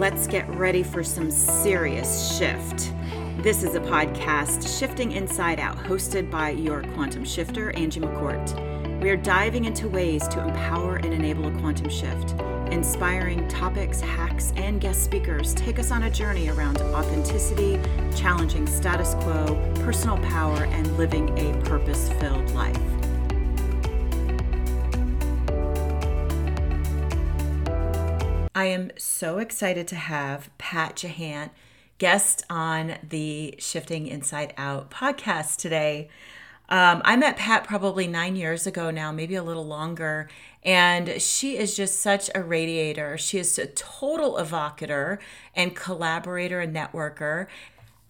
let's get ready for some serious shift. This is a podcast, Shifting Inside Out, hosted by your quantum shifter, Angie McCourt. We are diving into ways to empower and enable a quantum shift. Inspiring topics, hacks, and guest speakers take us on a journey around authenticity, challenging status quo, personal power, and living a purpose filled life. I am so excited to have Pat Jahant, guest on the Shifting Inside Out podcast today. Um, I met Pat probably nine years ago now, maybe a little longer, and she is just such a radiator. She is a total evocator and collaborator and networker.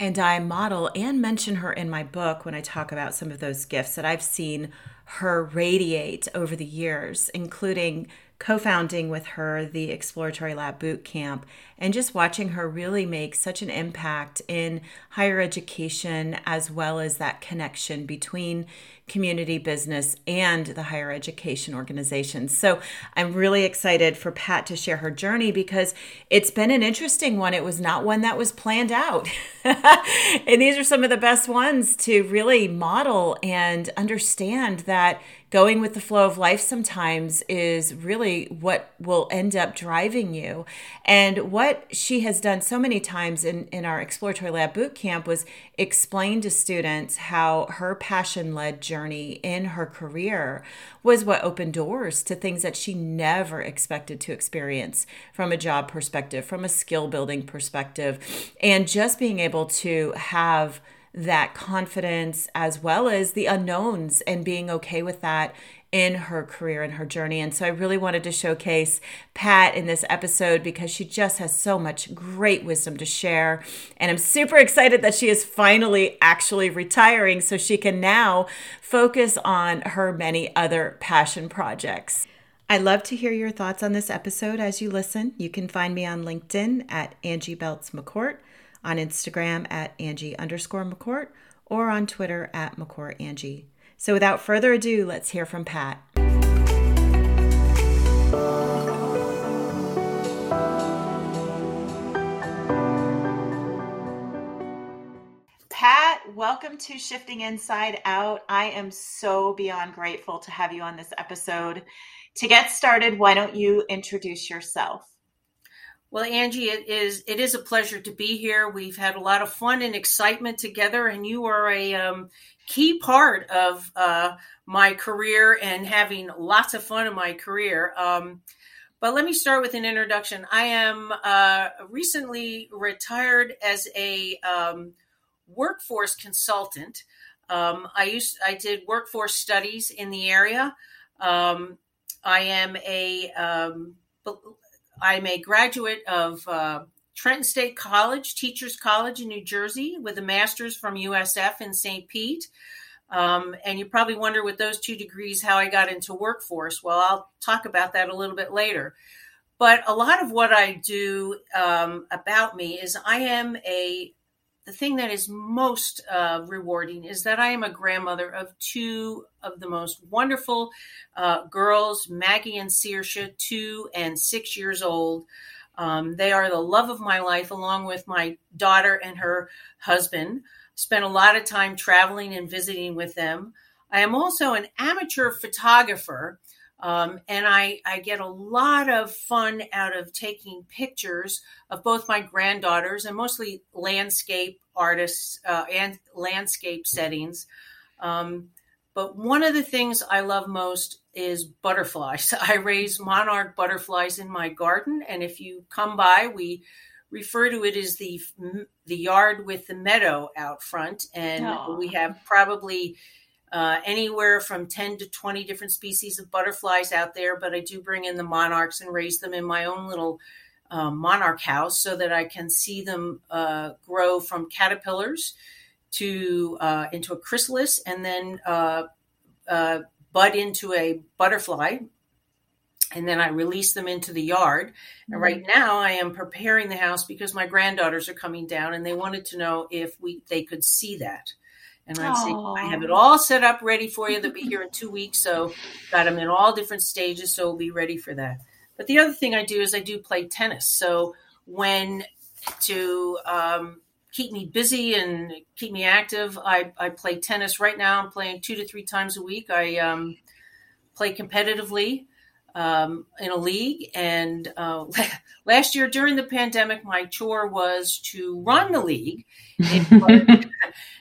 And I model and mention her in my book when I talk about some of those gifts that I've seen her radiate over the years, including co founding with her the Exploratory Lab Boot Camp and just watching her really make such an impact in higher education as well as that connection between community business and the higher education organizations. So I'm really excited for Pat to share her journey because it's been an interesting one. It was not one that was planned out. and these are some of the best ones to really model and understand that going with the flow of life sometimes is really what will end up driving you. And what she has done so many times in, in our Exploratory Lab Boot Camp was explain to students how her passion led journey in her career was what opened doors to things that she never expected to experience from a job perspective, from a skill building perspective, and just being able to have that confidence as well as the unknowns and being okay with that in her career and her journey. And so I really wanted to showcase Pat in this episode because she just has so much great wisdom to share. And I'm super excited that she is finally actually retiring so she can now focus on her many other passion projects. I'd love to hear your thoughts on this episode as you listen. You can find me on LinkedIn at Angie Belts McCourt on Instagram at Angie underscore McCourt, or on Twitter at McCourt Angie. So without further ado, let's hear from Pat. Pat, welcome to Shifting Inside Out. I am so beyond grateful to have you on this episode. To get started, why don't you introduce yourself? Well, Angie, it is it is a pleasure to be here. We've had a lot of fun and excitement together, and you are a um, key part of uh, my career and having lots of fun in my career. Um, but let me start with an introduction. I am uh, recently retired as a um, workforce consultant. Um, I used I did workforce studies in the area. Um, I am a um, I'm a graduate of uh, Trenton State College, Teachers College in New Jersey, with a master's from USF in St. Pete. Um, and you probably wonder with those two degrees how I got into workforce. Well, I'll talk about that a little bit later. But a lot of what I do um, about me is I am a the thing that is most uh, rewarding is that I am a grandmother of two of the most wonderful uh, girls, Maggie and Saoirse, two and six years old. Um, they are the love of my life, along with my daughter and her husband. Spent a lot of time traveling and visiting with them. I am also an amateur photographer. Um, and I, I get a lot of fun out of taking pictures of both my granddaughters and mostly landscape artists uh, and landscape settings. Um, but one of the things I love most is butterflies. I raise monarch butterflies in my garden, and if you come by, we refer to it as the the yard with the meadow out front, and Aww. we have probably uh, anywhere from 10 to 20 different species of butterflies out there, but I do bring in the monarchs and raise them in my own little um, monarch house so that I can see them uh, grow from caterpillars to uh, into a chrysalis and then uh, uh, bud into a butterfly. And then I release them into the yard. Mm-hmm. And right now I am preparing the house because my granddaughters are coming down and they wanted to know if we they could see that. And I'd say, I have it all set up ready for you. They'll be here in two weeks. So got them in all different stages. So we'll be ready for that. But the other thing I do is I do play tennis. So when to um, keep me busy and keep me active, I, I play tennis right now. I'm playing two to three times a week. I um, play competitively um, in a league. And uh, last year during the pandemic, my chore was to run the league,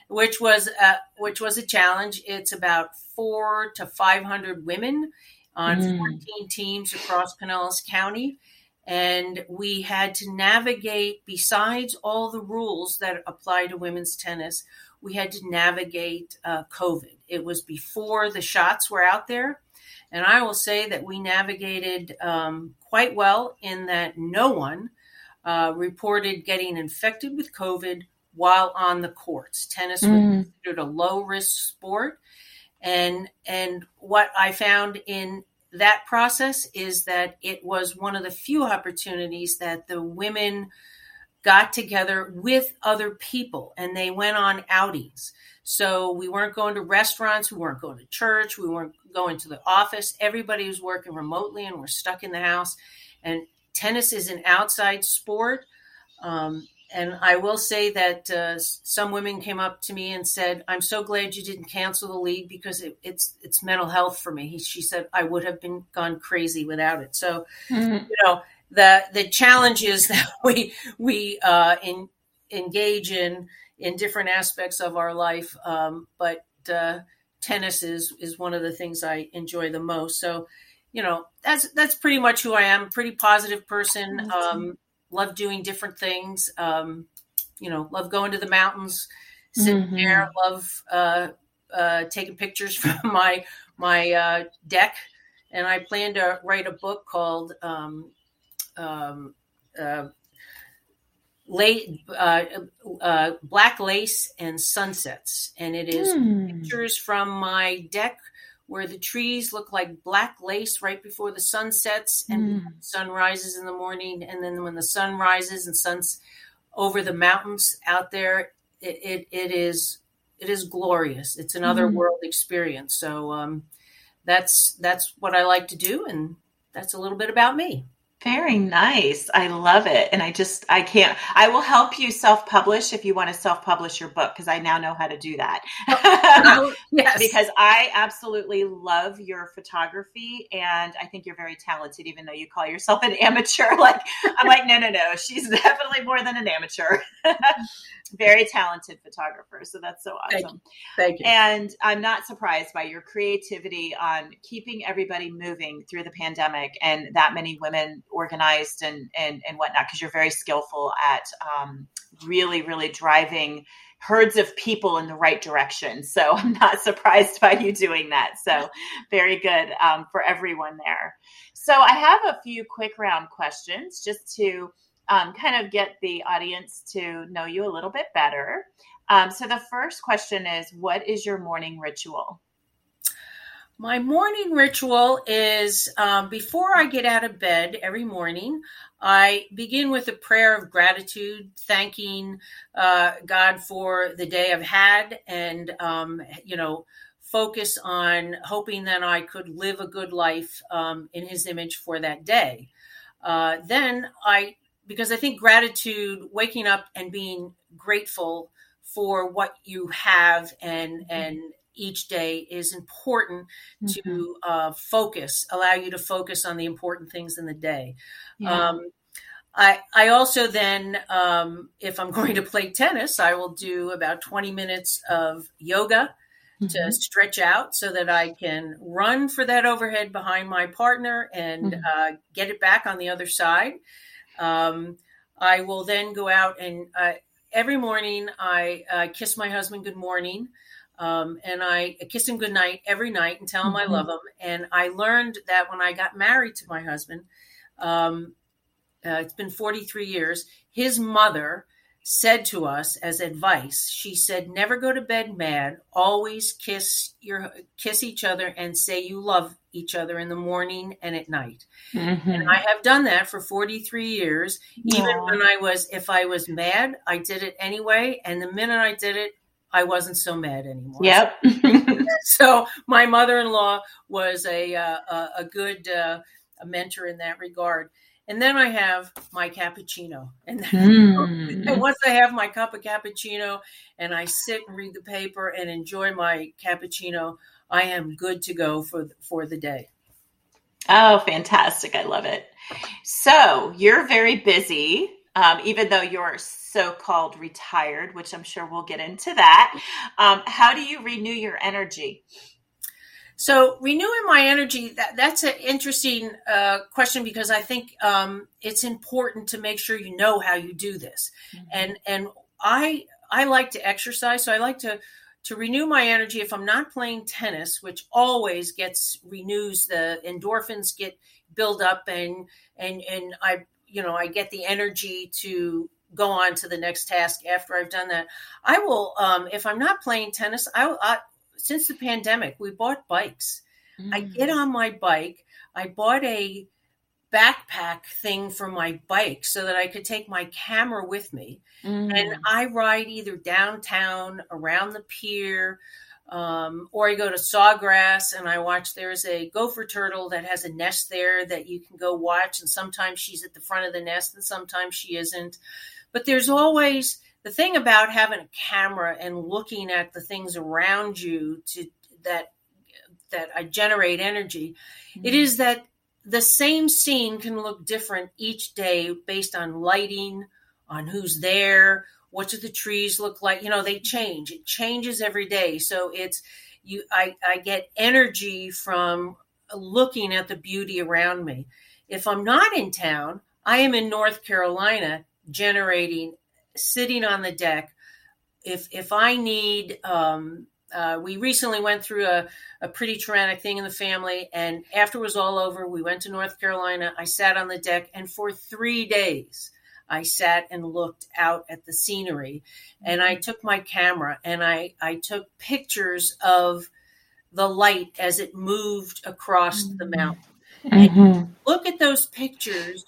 which was uh, which was a challenge. It's about four to five hundred women on mm. 14 teams across Pinellas County. And we had to navigate, besides all the rules that apply to women's tennis, we had to navigate uh, COVID. It was before the shots were out there. And I will say that we navigated um, quite well in that no one uh, reported getting infected with COVID while on the courts. Tennis mm. was considered a low risk sport. And, and what I found in that process is that it was one of the few opportunities that the women got together with other people and they went on outings. So we weren't going to restaurants, we weren't going to church, we weren't going to the office. Everybody was working remotely and we're stuck in the house. And tennis is an outside sport. Um, and I will say that uh, some women came up to me and said, "I'm so glad you didn't cancel the league because it, it's it's mental health for me." He, she said, "I would have been gone crazy without it." So, mm-hmm. you know, the the challenges that we we uh, in, engage in in different aspects of our life, um, but uh, tennis is is one of the things I enjoy the most. So, you know, that's that's pretty much who I am. Pretty positive person. Um, love doing different things. Um, you know, love going to the mountains, sitting mm-hmm. there. Love uh, uh, taking pictures from my my uh, deck, and I plan to write a book called um, um, uh, late, uh, uh, Black Lace and Sunsets, and it is mm. pictures from my deck where the trees look like black lace right before the sun sets and mm. sun rises in the morning. And then when the sun rises and suns over the mountains out there, it, it, it is it is glorious. It's another mm. world experience. So um, that's that's what I like to do, and that's a little bit about me. Very nice. I love it. And I just, I can't, I will help you self publish if you want to self publish your book because I now know how to do that. Oh, yes. because I absolutely love your photography and I think you're very talented, even though you call yourself an amateur. Like, I'm like, no, no, no. She's definitely more than an amateur. very talented photographer. So that's so awesome. Thank you. Thank you. And I'm not surprised by your creativity on keeping everybody moving through the pandemic and that many women organized and and, and whatnot, because you're very skillful at um, really, really driving herds of people in the right direction. So I'm not surprised by you doing that. So very good um, for everyone there. So I have a few quick round questions just to um, kind of get the audience to know you a little bit better. Um, so, the first question is What is your morning ritual? My morning ritual is um, before I get out of bed every morning, I begin with a prayer of gratitude, thanking uh, God for the day I've had, and um, you know, focus on hoping that I could live a good life um, in His image for that day. Uh, then I because I think gratitude, waking up and being grateful for what you have and mm-hmm. and each day is important mm-hmm. to uh, focus, allow you to focus on the important things in the day. Yeah. Um, I, I also then, um, if I'm going to play tennis, I will do about 20 minutes of yoga mm-hmm. to stretch out so that I can run for that overhead behind my partner and mm-hmm. uh, get it back on the other side. Um, I will then go out and uh, every morning I uh, kiss my husband good morning. Um, and I kiss him goodnight every night and tell him mm-hmm. I love him. And I learned that when I got married to my husband, um, uh, it's been 43 years, his mother said to us as advice she said never go to bed mad always kiss your kiss each other and say you love each other in the morning and at night mm-hmm. and i have done that for 43 years even Aww. when i was if i was mad i did it anyway and the minute i did it i wasn't so mad anymore yep so my mother-in-law was a uh, a, a good uh, a mentor in that regard and then I have my cappuccino. And, mm. and, once I have my cup of cappuccino and I sit and read the paper and enjoy my cappuccino, I am good to go for for the day. Oh, fantastic! I love it. So you're very busy, um, even though you're so-called retired, which I'm sure we'll get into that. Um, how do you renew your energy? So renewing my energy, that, that's an interesting uh, question because I think um, it's important to make sure you know how you do this. Mm-hmm. And and I I like to exercise, so I like to to renew my energy if I'm not playing tennis, which always gets renews the endorphins get build up and and and I you know I get the energy to go on to the next task after I've done that. I will um, if I'm not playing tennis, I, I since the pandemic, we bought bikes. Mm. I get on my bike. I bought a backpack thing for my bike so that I could take my camera with me. Mm. And I ride either downtown, around the pier, um, or I go to Sawgrass and I watch. There's a gopher turtle that has a nest there that you can go watch. And sometimes she's at the front of the nest and sometimes she isn't. But there's always the thing about having a camera and looking at the things around you to that that I generate energy, mm-hmm. it is that the same scene can look different each day based on lighting, on who's there, what do the trees look like. You know, they change. It changes every day. So it's you I, I get energy from looking at the beauty around me. If I'm not in town, I am in North Carolina generating sitting on the deck. If if I need, um, uh, we recently went through a, a pretty traumatic thing in the family, and after it was all over, we went to North Carolina. I sat on the deck, and for three days, I sat and looked out at the scenery, and I took my camera and I I took pictures of the light as it moved across mm-hmm. the mountain. Mm-hmm. look at those pictures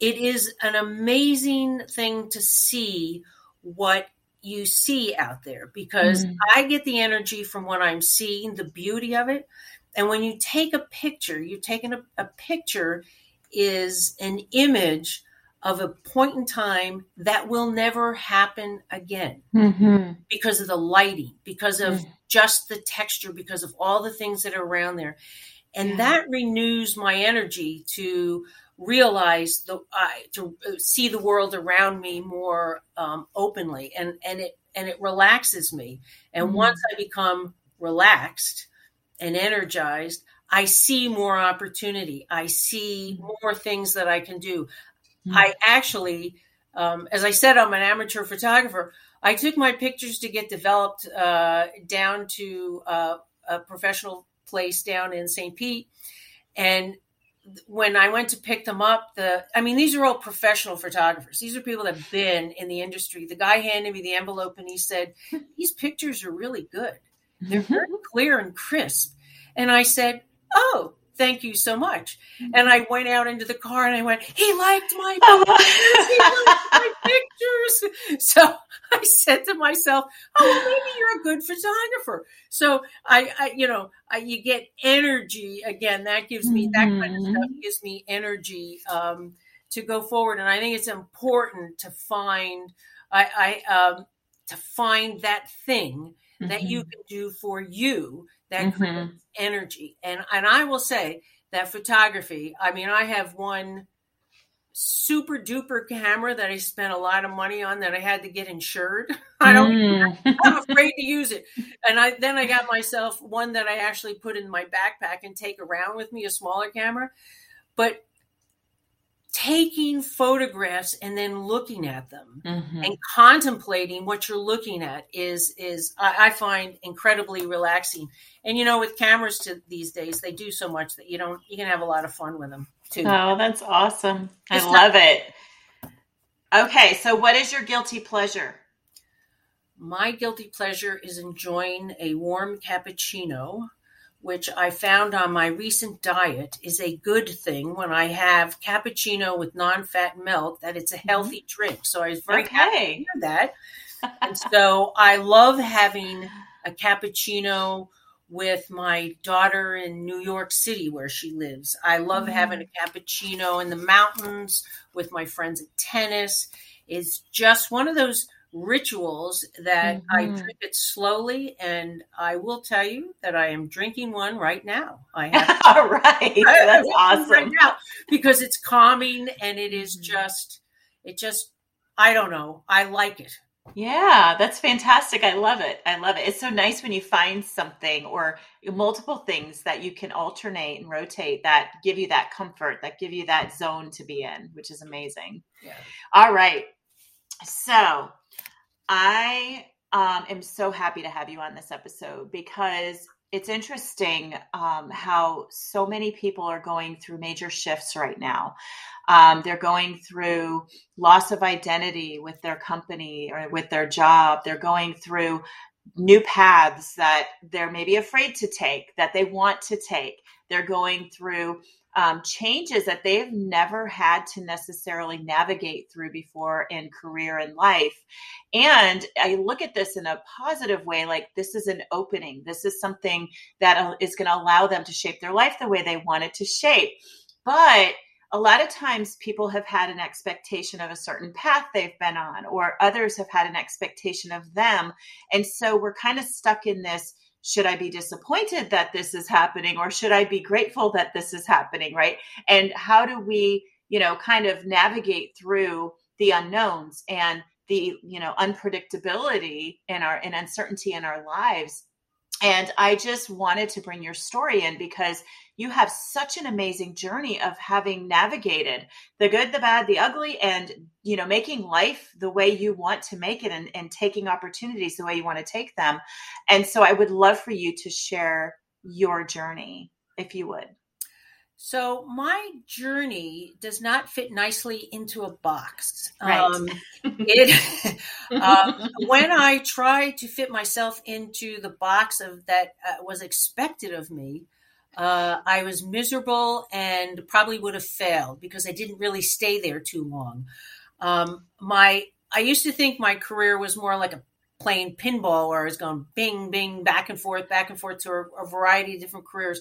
it is an amazing thing to see what you see out there because mm. I get the energy from what I'm seeing, the beauty of it. And when you take a picture, you've taken a, a picture is an image of a point in time that will never happen again mm-hmm. because of the lighting, because of mm. just the texture, because of all the things that are around there. And yeah. that renews my energy to realize the uh, to see the world around me more um, openly and and it and it relaxes me and mm-hmm. once i become relaxed and energized i see more opportunity i see mm-hmm. more things that i can do mm-hmm. i actually um, as i said i'm an amateur photographer i took my pictures to get developed uh, down to uh, a professional place down in st pete and when I went to pick them up, the I mean, these are all professional photographers. These are people that have been in the industry. The guy handed me the envelope and he said, These pictures are really good. They're mm-hmm. very clear and crisp. And I said, Oh, thank you so much. Mm-hmm. And I went out into the car and I went, he liked my pictures. he liked my pictures. So I said to myself, oh, well, maybe you're a good photographer. So I, I you know, I, you get energy again. That gives me, that kind of stuff mm-hmm. gives me energy um, to go forward. And I think it's important to find, I, I um, to find that thing mm-hmm. that you mm-hmm. can do for you that mm-hmm. energy. And and I will say that photography, I mean, I have one super duper camera that I spent a lot of money on that I had to get insured. I don't mm. I'm afraid to use it. And I then I got myself one that I actually put in my backpack and take around with me, a smaller camera. But taking photographs and then looking at them mm-hmm. and contemplating what you're looking at is is I, I, find incredibly relaxing. And you know, with cameras to these days, they do so much that you don't you can have a lot of fun with them too. Oh, that's awesome! It's I love not- it. Okay, so what is your guilty pleasure? My guilty pleasure is enjoying a warm cappuccino which I found on my recent diet is a good thing when I have cappuccino with non fat milk, that it's a mm-hmm. healthy drink. So I was very okay. happy to hear that. and so I love having a cappuccino with my daughter in New York City, where she lives. I love mm-hmm. having a cappuccino in the mountains with my friends at tennis. It's just one of those rituals that mm-hmm. I drink it slowly, and I will tell you that I am drinking one right now. I have all right, that's awesome right now because it's calming and it is mm-hmm. just, it just, I don't know, I like it. Yeah, that's fantastic. I love it. I love it. It's so nice when you find something or multiple things that you can alternate and rotate that give you that comfort, that give you that zone to be in, which is amazing. Yeah. All right. So I um, am so happy to have you on this episode because it's interesting um, how so many people are going through major shifts right now. Um, they're going through loss of identity with their company or with their job. They're going through new paths that they're maybe afraid to take, that they want to take. They're going through um, changes that they've never had to necessarily navigate through before in career and life. And I look at this in a positive way like this is an opening. This is something that uh, going to allow them to shape their life the way they want it to shape. But a lot of times people have had an expectation of a certain path they've been on, or others have had an expectation of them. And so we're kind of stuck in this should I be disappointed that this is happening or should I be grateful that this is happening, right? And how do we, you know, kind of navigate through the unknowns and the, you know, unpredictability in our and uncertainty in our lives and I just wanted to bring your story in because you have such an amazing journey of having navigated the good, the bad, the ugly, and you know, making life the way you want to make it and, and taking opportunities the way you want to take them. And so I would love for you to share your journey, if you would. So my journey does not fit nicely into a box. Right. Um, it, um, when I try to fit myself into the box of that uh, was expected of me, uh, I was miserable and probably would have failed because I didn't really stay there too long. Um, my I used to think my career was more like a playing pinball where I was going bing, bing, back and forth, back and forth to a, a variety of different careers.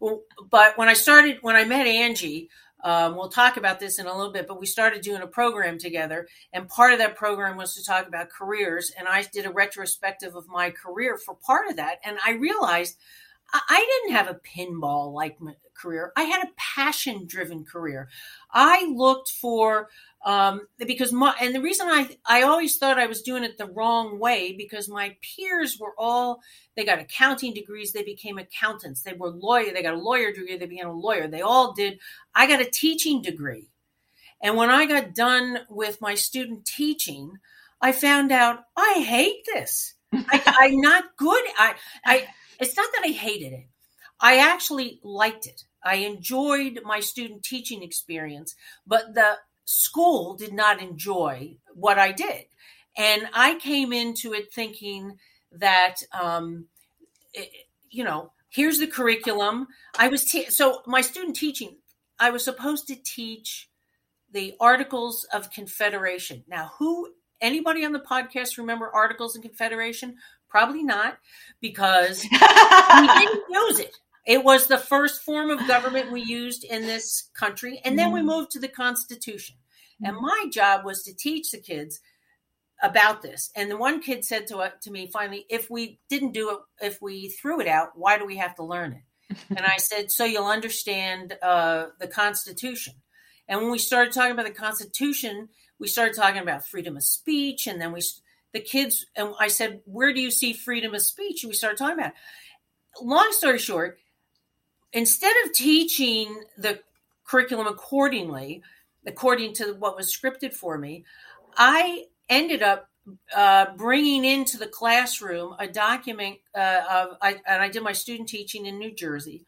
But when I started, when I met Angie, um, we'll talk about this in a little bit, but we started doing a program together. And part of that program was to talk about careers. And I did a retrospective of my career for part of that. And I realized I didn't have a pinball like career. I had a passion driven career. I looked for um, because my and the reason I I always thought I was doing it the wrong way because my peers were all they got accounting degrees they became accountants they were lawyer they got a lawyer degree they became a lawyer they all did I got a teaching degree and when I got done with my student teaching I found out I hate this I, I'm not good I I it's not that I hated it I actually liked it I enjoyed my student teaching experience, but the school did not enjoy what I did. And I came into it thinking that, um, it, you know, here's the curriculum. I was, te- so my student teaching, I was supposed to teach the Articles of Confederation. Now, who, anybody on the podcast remember Articles of Confederation? Probably not, because we didn't use it. It was the first form of government we used in this country. And then we mm-hmm. moved to the Constitution. And mm-hmm. my job was to teach the kids about this. And the one kid said to, uh, to me finally, if we didn't do it, if we threw it out, why do we have to learn it? and I said, so you'll understand uh, the Constitution. And when we started talking about the Constitution, we started talking about freedom of speech. And then we, the kids, and I said, where do you see freedom of speech? And we started talking about it. Long story short, instead of teaching the curriculum accordingly, according to what was scripted for me, I ended up uh, bringing into the classroom a document uh, of, I, and I did my student teaching in New Jersey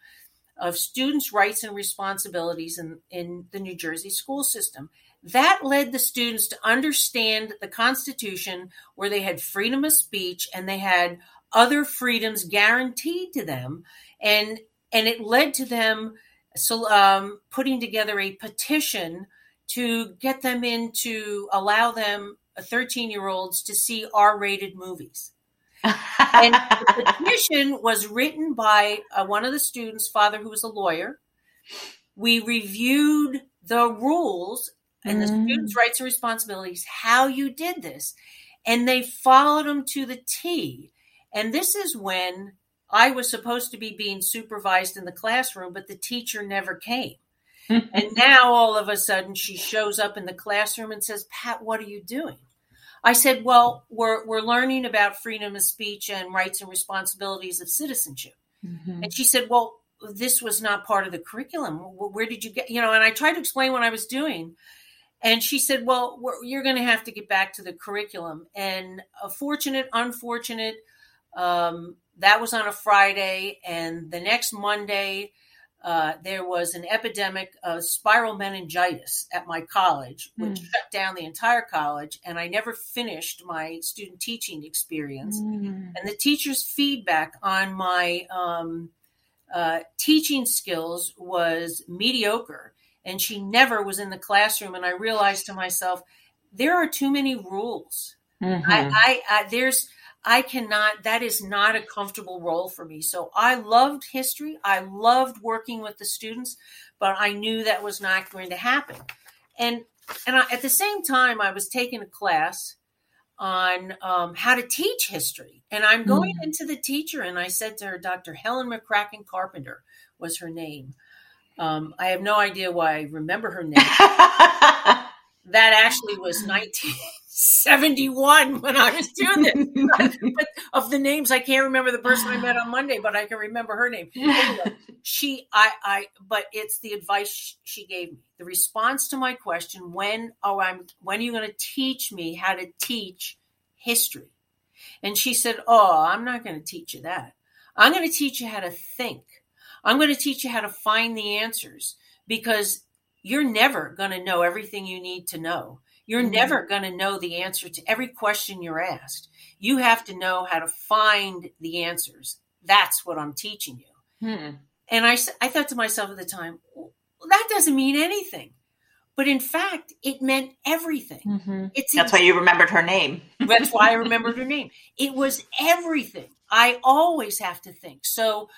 of students' rights and responsibilities in, in the New Jersey school system. That led the students to understand the Constitution, where they had freedom of speech and they had other freedoms guaranteed to them. And and it led to them so, um, putting together a petition to get them in to allow them 13 year olds to see r-rated movies and the petition was written by uh, one of the students' father, who was a lawyer. We reviewed the rules and the Mm. students' rights and responsibilities, how you did this, and they followed them to the T. And this is when I was supposed to be being supervised in the classroom, but the teacher never came. And now all of a sudden she shows up in the classroom and says, Pat, what are you doing? I said, Well, we're, we're learning about freedom of speech and rights and responsibilities of citizenship. Mhm. And she said, Well, this was not part of the curriculum. Where did you get, you know? And I tried to explain what I was doing. And she said, Well, we're, you're going to have to get back to the curriculum. And uh, fortunate, unfortunate, um, that was on a Friday. And the next Monday, uh, there was an epidemic of spinal meningitis at my college, which Mm. shut down the entire college. And I never finished my student teaching experience. Mm. And the teacher's feedback on my um, uh, teaching skills was mediocre. And she never was in the classroom. And I realized to myself, there are too many rules. Mhm. I, I, I there's I cannot that is not a comfortable role for me. So I loved history. I loved working with the students, but I knew that was not going to happen. And and I, at the same time, I was taking a class on um, how to teach history. And I'm going Mm. into the teacher, and I said to her, Dr. Helen McCracken Carpenter was her name. Um, I have no idea why I remember her name. that actually was 1971 when I was doing this. but of the names, I can't remember the person I met on Monday, but I can remember her name. Anyway, she, I, I, but it's the advice she gave me. The response to my question: When, oh, I'm, when are you going to teach me how to teach history? And she said, Oh, I'm not going to teach you that. I'm going to teach you how to think. I'm going to teach you how to find the answers because you're never going to know everything you need to know. You're Mhm. never going to know the answer to every question you're asked. You have to know how to find the answers. That's what I'm teaching you. Hmm. And I thought to myself at the time, well, that doesn't mean anything. But in fact, it meant everything. Mhm. It's That's why you remembered her name. that's why I remembered her name. It was everything. I always have to think. So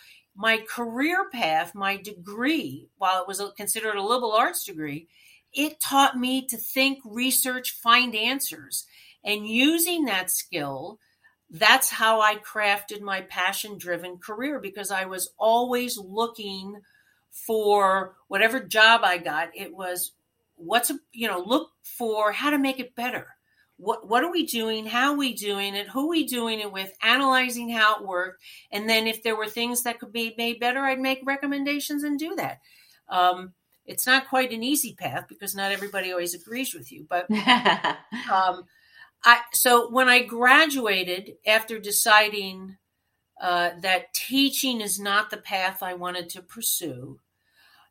my career path, my degree, while it was considered a liberal arts degree, it taught me to think, research, find answers. And using that skill, that's how I crafted my passion driven career because I was always looking for whatever job I got. It was what's, a, you know, look for how to make it better what what are we doing? How are we doing it? Who are we doing it with? Analyzing how it worked. And then if there were things that could be made better i'd make recommendations and do that. Um, it's not quite an easy path because not everybody always agrees with you but um, I, so when i graduated after deciding uh, that teaching is not the path i wanted to pursue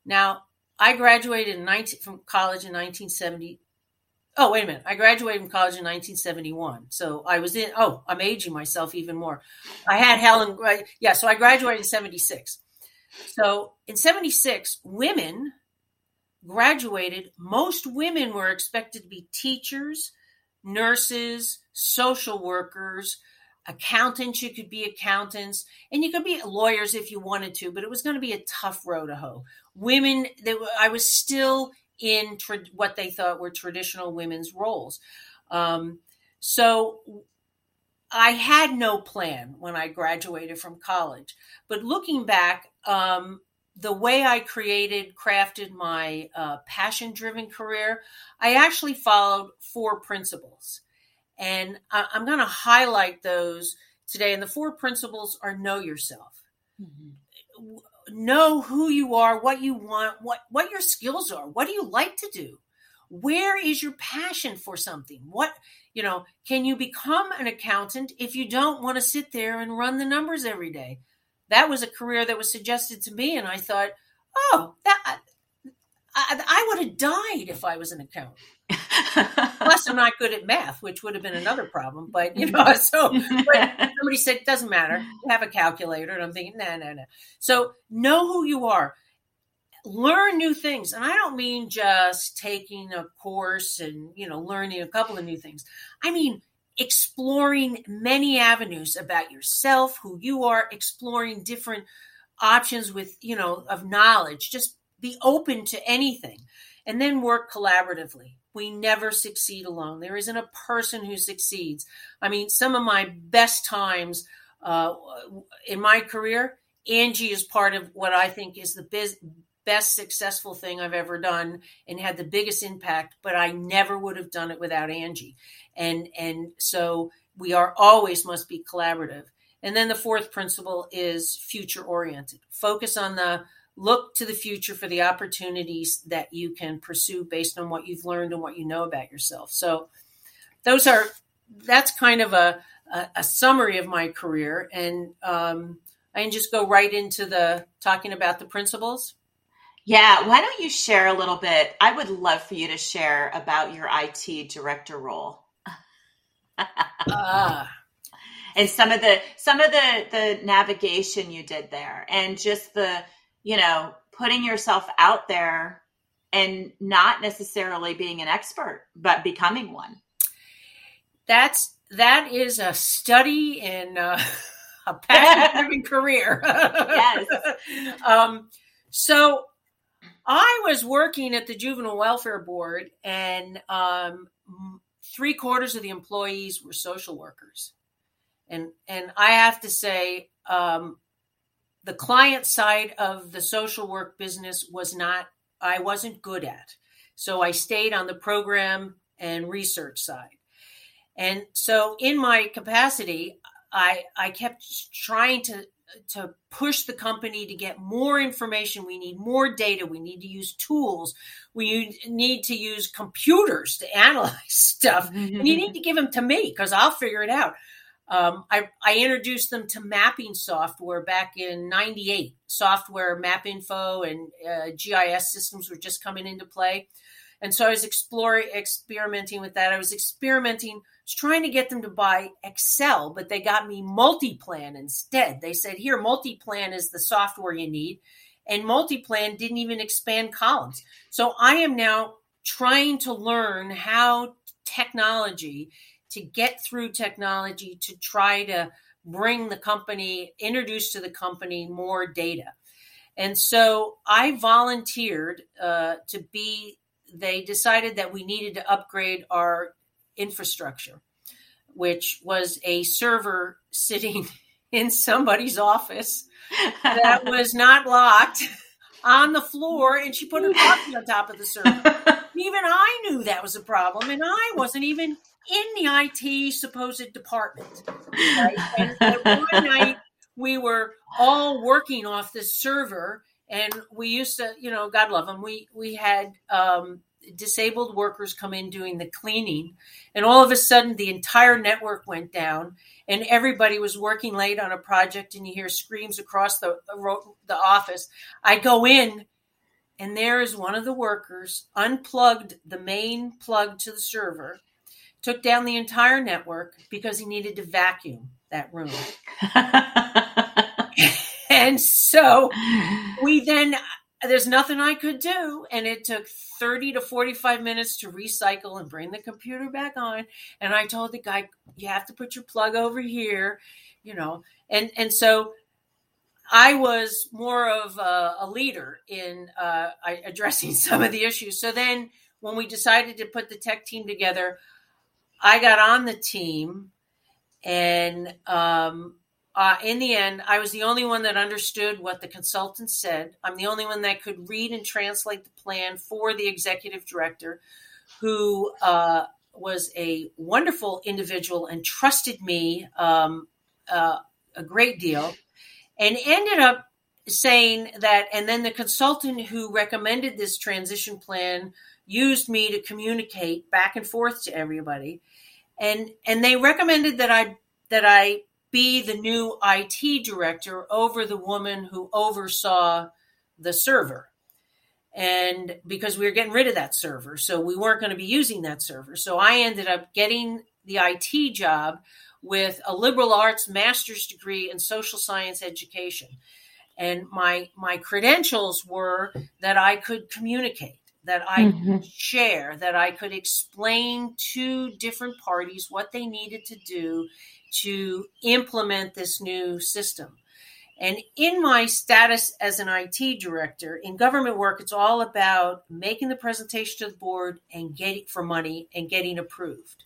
now i graduated in 19, from college in 1970 Oh, wait a minute. I graduated from college in 1971. So I was in, oh, I'm aging myself even more. I had Helen? Yeah, so I graduated in 76. So in 76, women graduated. Most women were expected to be teachers, nurses, social workers, accountants. You could be accountants, and you could be lawyers if you wanted to, but it was going to be a tough road to hoe. Women, they, I was still in tra- what they thought were traditional women's roles. Um, so I had no plan when I graduated from college. But looking back, um, the way I created, crafted my uh, passion driven career, I actually followed four principles. And I- I'm going to highlight those today. And the four principles are know yourself Mhm. Know who you are, what you want, what what your skills are. What do you like to do? Where is your passion for something? What, you know, can you become an accountant if you don't want to sit there and run the numbers every day? That was a career that was suggested to me and I thought, "Oh, that I, I would have died if I was an accountant. Plus, I'm not good at math, which would have been another problem. But you know, so somebody said it doesn't matter. Have a calculator, and I'm thinking, no, no, no. So know who you are. Learn new things, and I don't mean just taking a course and you know learning a couple of new things. I mean exploring many avenues about yourself, who you are, exploring different options with, you know, of knowledge. Just be open to anything and then work collaboratively. We never succeed alone. There isn't a person who succeeds. I mean, some of my best times uh, in my career, Angie is part of what I think is the biz- best successful thing I've ever done and had the biggest impact, but I never would have done it without Angie. And and so we are always must be collaborative. And then the fourth principle is future oriented. Focus on the look to the future for the opportunities that you can pursue based on what you've learned and what you know about yourself. So those are that's kind of a a, a summary of my career and um, I can just go right into the talking about the principles. Yeah, why don't you share a little bit? I would love for you to share about your IT director role. uh, and some of the some of the the navigation you did there and just the you know putting yourself out there and not necessarily being an expert but becoming one. That's that is a study in uh, a passion driven career. Yes. Um, so i was working at the juvenile welfare board and um, three quarters of the employees were social workers. And and I have to say, um, the client side of the social work business was not I wasn't good at. So I stayed on the program and research side. And so in my capacity, I I kept trying to to push the company to get more information. We need more data. We need to use tools. We need to use computers to analyze stuff. and you need to give them to me because I'll figure it out. Um, I, I, introduced them to mapping software back in 98. Software, MapInfo, and uh, GIS systems were just coming into play. And so I was exploring, experimenting with that. I was experimenting, trying to get them to buy Excel, but they got me Multiplan instead. They said, here, Multiplan is the software you need. And Multiplan didn't even expand columns. So I am now trying to learn how technology to get through technology to try to bring the company, introduce to the company more data. And so I volunteered uh, to be, they decided that we needed to upgrade our infrastructure, which was a server sitting in somebody's office that was not locked on the floor, and she put her coffee on top of the server. even I knew that was a problem, and I wasn't even in the IT supposed department. Right? and, and one night we were all working off this server, and we used to, you know, God love them. We we had um, disabled workers come in doing the cleaning, and all of a sudden the entire network went down, and everybody was working late on a project, and you hear screams across the the office. I go in and there is one of the workers unplugged the main plug to the server took down the entire network because he needed to vacuum that room. and so we then there's nothing I could do. And it took 30 to 45 minutes to recycle and bring the computer back on. And I told the guy, you have to put your plug over here, you know. And and so I was more of a, a leader in uh, addressing some of the issues. So then when we decided to put the tech team together, I got on the team, and um, uh, in the end, I was the only one that understood what the consultant said. I'm the only one that could read and translate the plan for the executive director, who uh, was a wonderful individual and trusted me um, uh, a great deal, and ended up saying that. And then the consultant who recommended this transition plan used me to communicate back and forth to everybody and and they recommended that I that I be the new IT director over the woman who oversaw the server. And because we were getting rid of that server, so we weren't going to be using that server. So I ended up getting the IT job with a liberal arts master's degree in social science education. And my my credentials were that I could communicate that I mm-hmm. could share, that I could explain to different parties what they needed to do to implement this new system. And in my status as an IT director in government work, it's all about making the presentation to the board and getting for money and getting approved.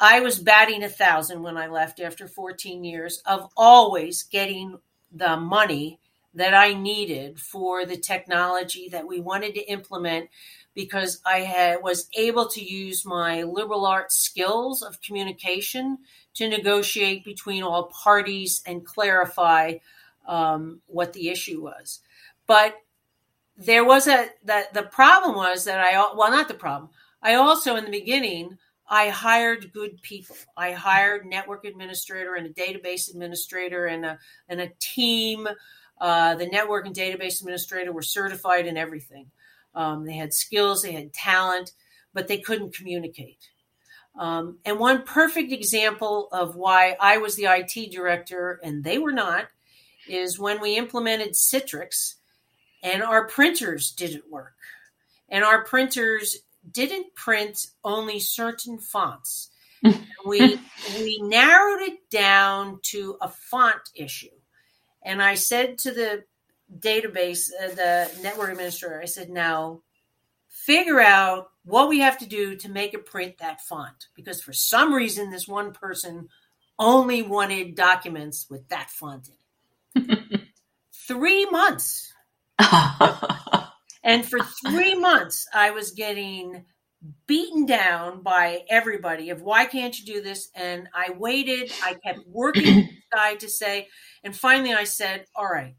I was batting a thousand when I left after 14 years of always getting the money that I needed for the technology that we wanted to implement because I had was able to use my liberal arts skills of communication to negotiate between all parties and clarify um, what the issue was. But there was a that the problem was that I well not the problem. I also in the beginning I hired good people. I hired network administrator and a database administrator and a and a team. Uh, the network and database administrator were certified in everything. Um, they had skills, they had talent, but they couldn't communicate. Um, and one perfect example of why I was the IT director and they were not is when we implemented Citrix and our printers didn't work. And our printers didn't print only certain fonts. we we narrowed it down to a font issue. And I said to the database, uh, the network administrator, I said, now figure out what we have to do to make it print that font. Because for some reason, this one person only wanted documents with that font in it. three months. and for three months, I was getting beaten down by everybody of why can't you do this? And I waited. I kept working guy to say, and finally I said, all right.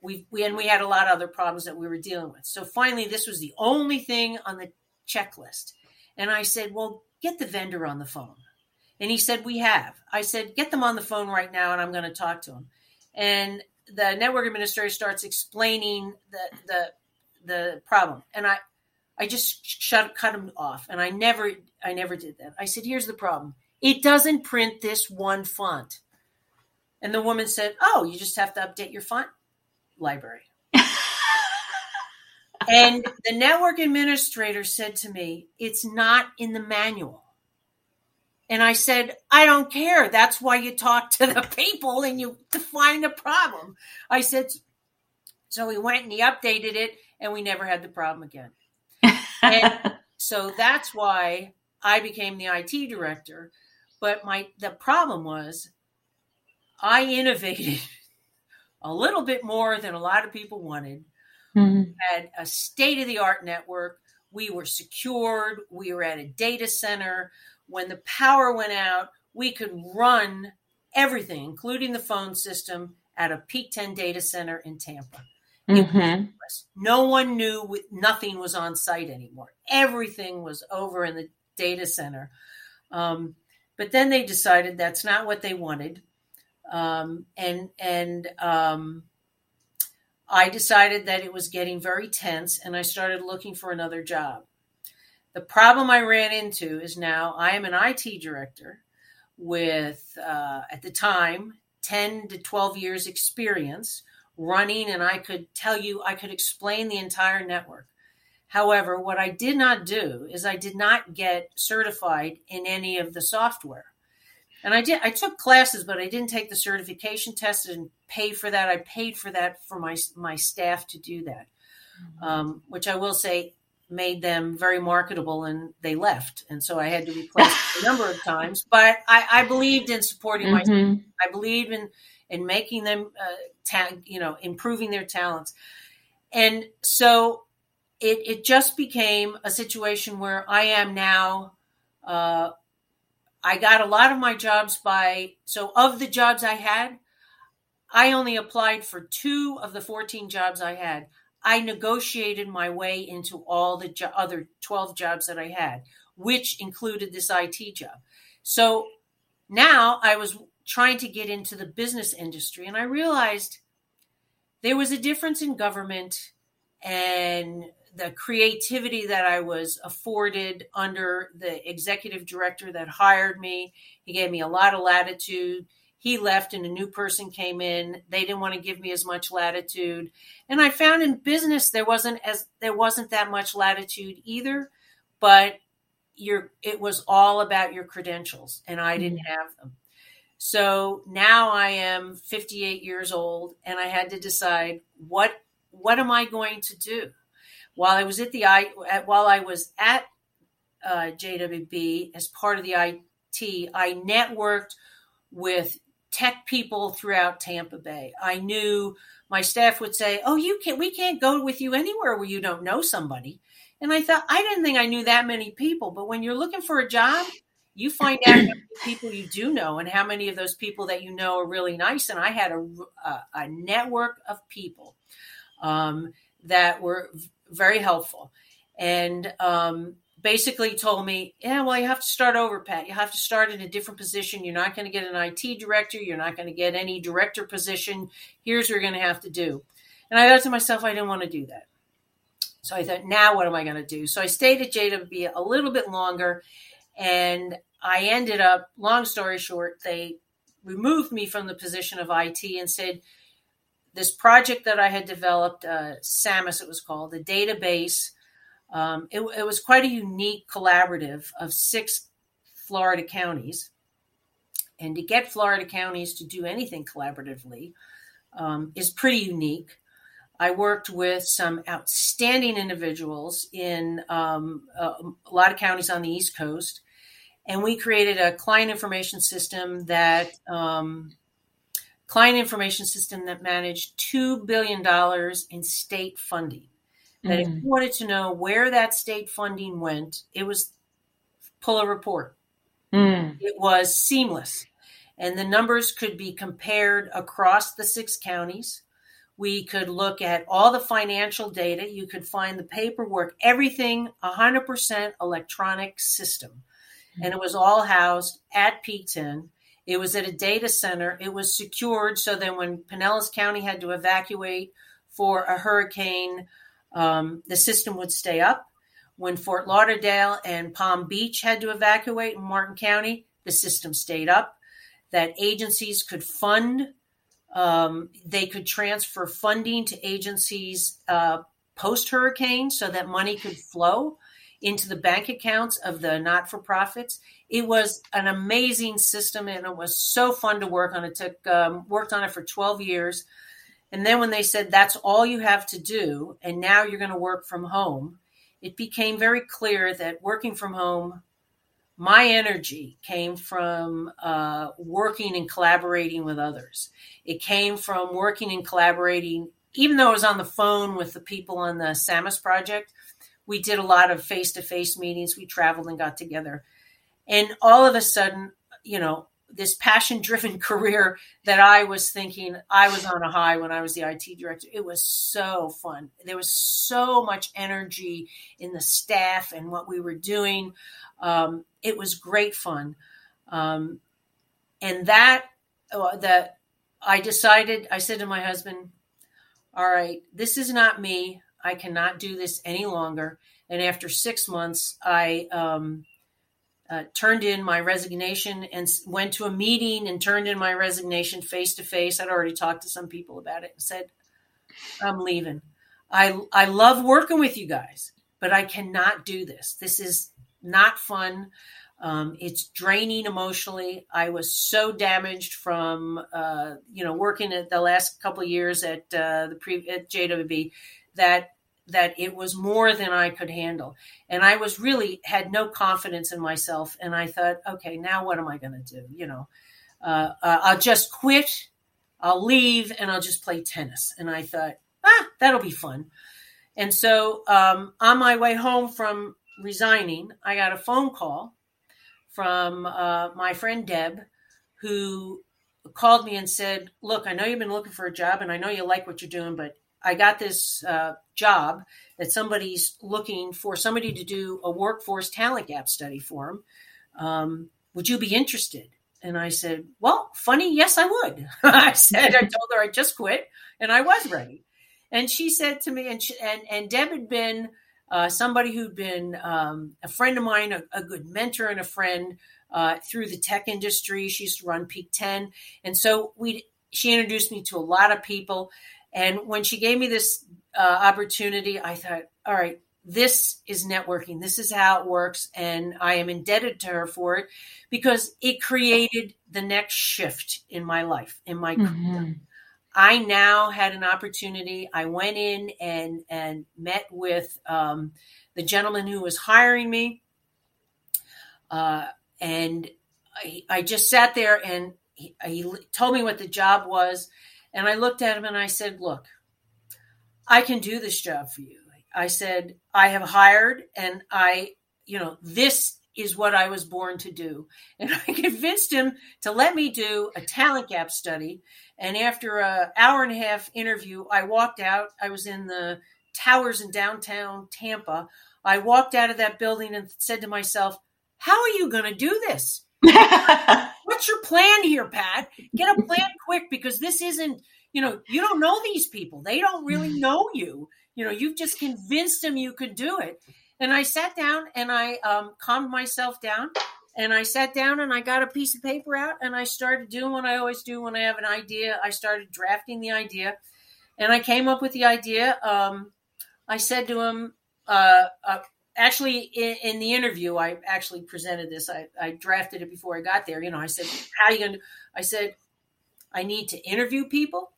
We, we and we had a lot of other problems that we were dealing with. So finally, this was the only thing on the checklist. And I said, well, get the vendor on the phone. And he said, we have. I said, get them on the phone right now, and I'm going to talk to them and the network administrator starts explaining the the the problem and i i just shut cut him off and i never i never did that i said here's the problem it doesn't print this one font and the woman said oh you just have to update your font library and the network administrator said to me it's not in the manual and I said, I don't care. That's why you talk to the people and you define the problem. I said, so we went and he updated it and we never had the problem again. And so that's why I became the IT director. But my the problem was I innovated a little bit more than a lot of people wanted. Mm-hmm. Had a state of the art network. We were secured. We were at a data center when the power went out, we could run everything, including the phone system, at a Peak 10 data center in Tampa. Mm-hmm. No one knew nothing was on site anymore. Everything was over in the data center. Um, but then they decided that's not what they wanted. Um, and and um, I decided that it was getting very tense, and I started looking for another job. The problem I ran into is now I am an IT director with, uh, at the time, 10 to 12 years experience running, and I could tell you, I could explain the entire network. However, what I did not do is I did not get certified in any of the software. And I did I took classes, but I didn't take the certification test and pay for that. I paid for that for my my staff to do that. Mm-hmm. Um, which I will say made them very marketable and they left. And so I had to replace a number of times. But I, I believed in supporting mm-hmm. my I believed in in making them uh, you know improving their talents. And so it it just became a situation where I am now uh, I got a lot of my jobs by so of the jobs I had, I only applied for two of the 14 jobs I had. I negotiated my way into all the jo- other 12 jobs that I had, which included this IT job. So now I was trying to get into the business industry and I realized there was a difference in government and the creativity that I was afforded under the executive director that hired me. He gave me a lot of latitude. he left and a new person came in they didn't want to give me as much latitude and i found in business there wasn't as there wasn't that much latitude either but your it was all about your credentials and i didn't mm-hmm. have them so now i am 58 years old and i had to decide what what am i going to do while i was at the i while i was at uh, jwb as part of the it i networked with tech people throughout Tampa Bay. I knew my staff would say, "Oh, you can't. We can't go with you anywhere where you don't know somebody." And I thought I didn't think I knew that many people. But when you're looking for a job, you find out how many people you do know and how many of those people that you know are really nice. And I had a, a, a network of people um, that were very helpful. And um, basically told me, yeah, well, you have to start over, Pat. You have to start in a different position. You're not going to get an IT director. You're not going to get any director position. Here's what you're going to have to do. And I thought to myself, I didn't want to do that. So I thought, now what am I going to do? So I stayed at JWB a little bit longer. And I ended up, long story short, they removed me from the position of IT and said, this project that I had developed, uh, SAMIS, it was called, the database um, it, it was quite a unique collaborative of six Florida counties. And to get Florida counties to do anything collaboratively um, is pretty unique. I worked with some outstanding individuals in um, a, a, lot of counties on the East Coast, and we created a client information system that um, client information system that managed two billion dollars in state funding. That mm. if you wanted to know where that state funding went, it was pull a report. Mm. It was seamless. And the numbers could be compared across the six counties. We could look at all the financial data. You could find the paperwork, everything 100% electronic system. And it was all housed at P10. It was at a data center. It was secured so that when Pinellas County had to evacuate for a hurricane, um, the system would stay up. When Fort Lauderdale and Palm Beach had to evacuate in Martin County, the system stayed up. That agencies could fund, um, they could transfer funding to agencies uh, post hurricane so that money could flow into the bank accounts of the not for profits. It was an amazing system and it was so fun to work on. It took um, worked on it for 12 years. And then when they said that's all you have to do, and now you're going to work from home, it became very clear that working from home, my energy came from uh, working and collaborating with others. It came from working and collaborating, even though I was on the phone with the people on the SAMIS project. We did a lot of face to face meetings. We traveled and got together. And all of a sudden, you know, this passion driven career that I was thinking I was on a high when I was the IT director. It was so fun. There was so much energy in the staff and what we were doing. Um, it was great fun. Um, and that, uh, that I decided, I said to my husband, all right, this is not me. I cannot do this any longer. And after six months, I, um, uh, turned in my resignation and went to a meeting and turned in my resignation face to face. I'd already talked to some people about it and said, I'm leaving. I, I love working with you guys, but I cannot do this. This is not fun. Um, it's draining emotionally. I was so damaged from, uh, you know, working at the last couple of years at uh, the pre at JWB that that it was more than I could handle. And I was really had no confidence in myself. And I thought, okay, now what am I going to do? You know, uh, uh, I'll just quit, I'll leave, and I'll just play tennis. And I thought, ah, that'll be fun. And so um, on my way home from resigning, I got a phone call from uh, my friend Deb, who called me and said, Look, I know you've been looking for a job and I know you like what you're doing, but I got this uh, job that somebody's looking for somebody to do a workforce talent gap study for them. Um, would you be interested? And I said, Well, funny, yes, I would. I said, I told her I just quit and I was ready. And she said to me, and, she, and, and Deb had been uh, somebody who'd been um, a friend of mine, a, a, good mentor and a friend uh, through the tech industry. She used to run Peak 10. And so we she introduced me to a lot of people. And when she gave me this uh, opportunity, I thought, all right, this is networking. This is how it works. And I am indebted to her for it because it created the next shift in my life, in my mm-hmm. career. I now had an opportunity. I went in and and met with um, the gentleman who was hiring me, uh, and I, I, just sat there and he, he told me what the job was, and I looked at him and I said, "Look, I can do this job for you." I said, "I have hired, and I, you know, this is what I was born to do. And I convinced him to let me do a talent gap study. And after an hour and a half interview, I walked out. I was in the towers in downtown Tampa. I walked out of that building and said to myself, How are you going to do this? What's your plan here, Pat? Get a plan quick because this isn't, you know, you don't know these people. They don't really know you. You know, you've just convinced them you could do it. And I sat down and I um, calmed myself down. And I sat down and I got a piece of paper out and I started doing what I always do when I have an idea. I started drafting the idea and I came up with the idea. Um, I said to him, uh, uh, actually, in, in, the interview, I actually presented this. I, I, drafted it before I got there. You know, I said, How are you going to? I said, I need to interview people.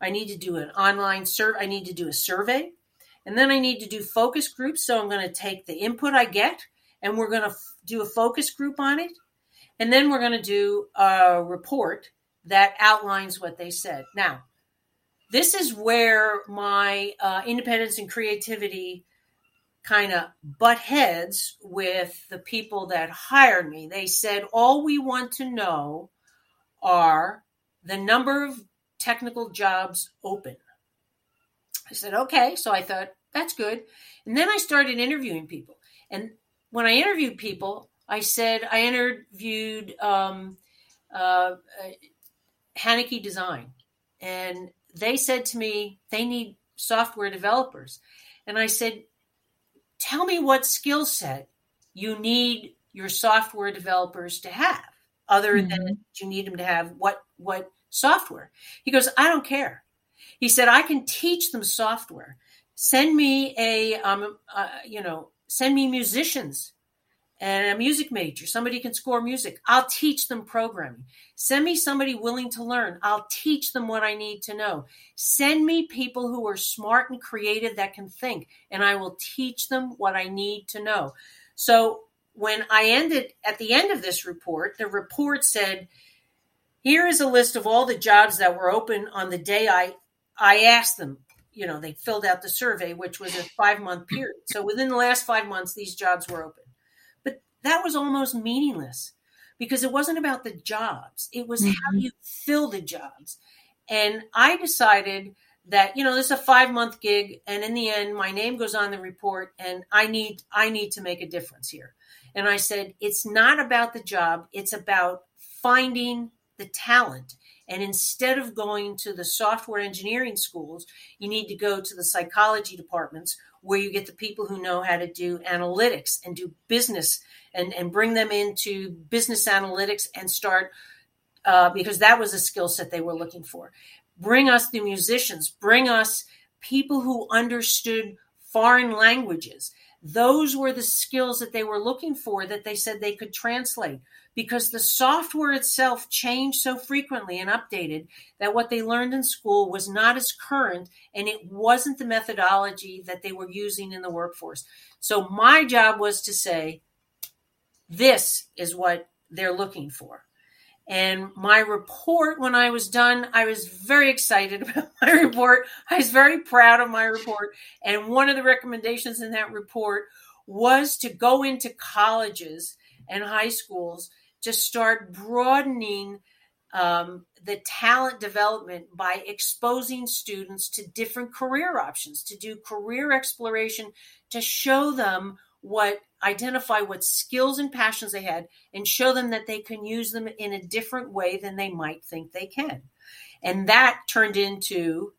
I need to do an online survey. I need to do a survey. And then I need to do focus groups. So I'm going to take the input I get and we're going to f- do a focus group on it. And then we're going to do a report that outlines what they said. Now, this is where my uh, independence and creativity kind of butt heads with the people that hired me. They said, all we want to know are the number of technical jobs open. I said, okay. So I thought, that's good. And then I started interviewing people. And when I interviewed people, I said, I interviewed um, uh, Haneke Design. And they said to me, they need software developers. And I said, tell me what skill set you need your software developers to have other mm-hmm. than you need them to have what what software he goes i don't care he said, I can teach them software. Send me a, um, uh, you know, send me musicians and a music major. Somebody can score music. I'll teach them programming. Send me somebody willing to learn. I'll teach them what I need to know. Send me people who are smart and creative that can think, and I will teach them what I need to know. So when I ended at the end of this report, the report said, here is a list of all the jobs that were open on the day I I asked them, you know, they filled out the survey, which was a five month period. So within the last five months, these jobs were open. That was almost meaningless because it wasn't about the jobs, it was mm-hmm. how you fill the jobs. And I decided that you know this is a five month gig and in the end my name goes on the report and i need i need to make a difference here and i said it's not about the job it's about finding the talent and instead of going to the software engineering schools, you need to go to the psychology departments where you get the people who know how to do analytics and do business and, and bring them into business analytics and start, uh, because that was a skill set they were looking for. Bring us the musicians, bring us people who understood foreign languages. Those were the skills that they were looking for that they said they could translate because the software itself changed so frequently and updated that what they learned in school was not as current and it wasn't the methodology that they were using in the workforce. So my job was to say, this is what they're looking for. And my report, when I was done, I was very excited about my report. I was very proud of my report. And one of the recommendations in that report was to go into colleges and high schools to start broadening um, the talent development by exposing students to different career options, to do career exploration, to show them what identify what skills and passions they had and show them that they can use them in a different way than they might think they can. And that turned into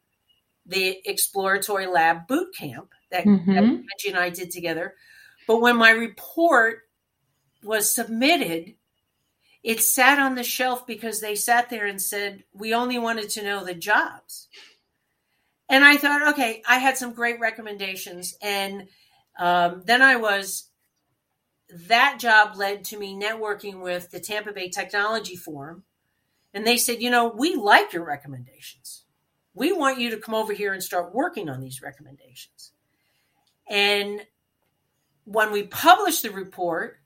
the exploratory lab boot camp that, mm-hmm. that Angie and I did together. But when my report was submitted, it sat on the shelf because they sat there and said, We only wanted to know the jobs. And I thought, okay, I had some great recommendations. And um, then I was, that job led to me networking with the Tampa Bay Technology Forum. And they said, you know, we like your recommendations. We want you to come over here and start working on these recommendations. And when we published the report,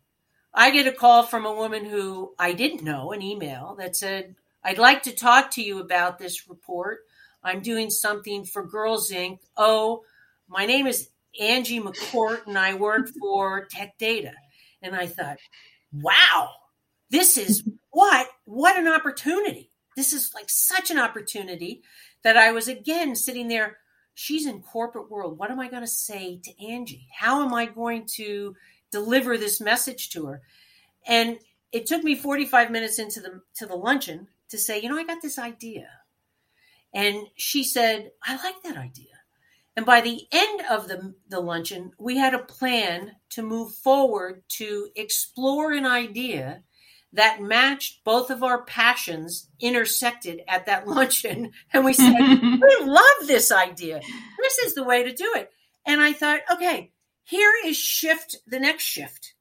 I get a call from a woman who I didn't know, an email that said, I'd like to talk to you about this report. I'm doing something for Girls Inc. Oh, my name is Angie McCourt and I work for Tech Data. And I thought, wow, this is what, what an opportunity. This is like such an opportunity that I was again sitting there. She's in corporate world. What am I going to say to Angie? How am I going to deliver this message to her? And it took me 45 minutes into the to the luncheon to say, you know, I got this idea. And she said, I like that idea. And by the end of the, the luncheon, we had a plan to move forward to explore an idea that matched both of our passions intersected at that luncheon. And we said, We love this idea. This is the way to do it. And I thought, okay, here is shift the next shift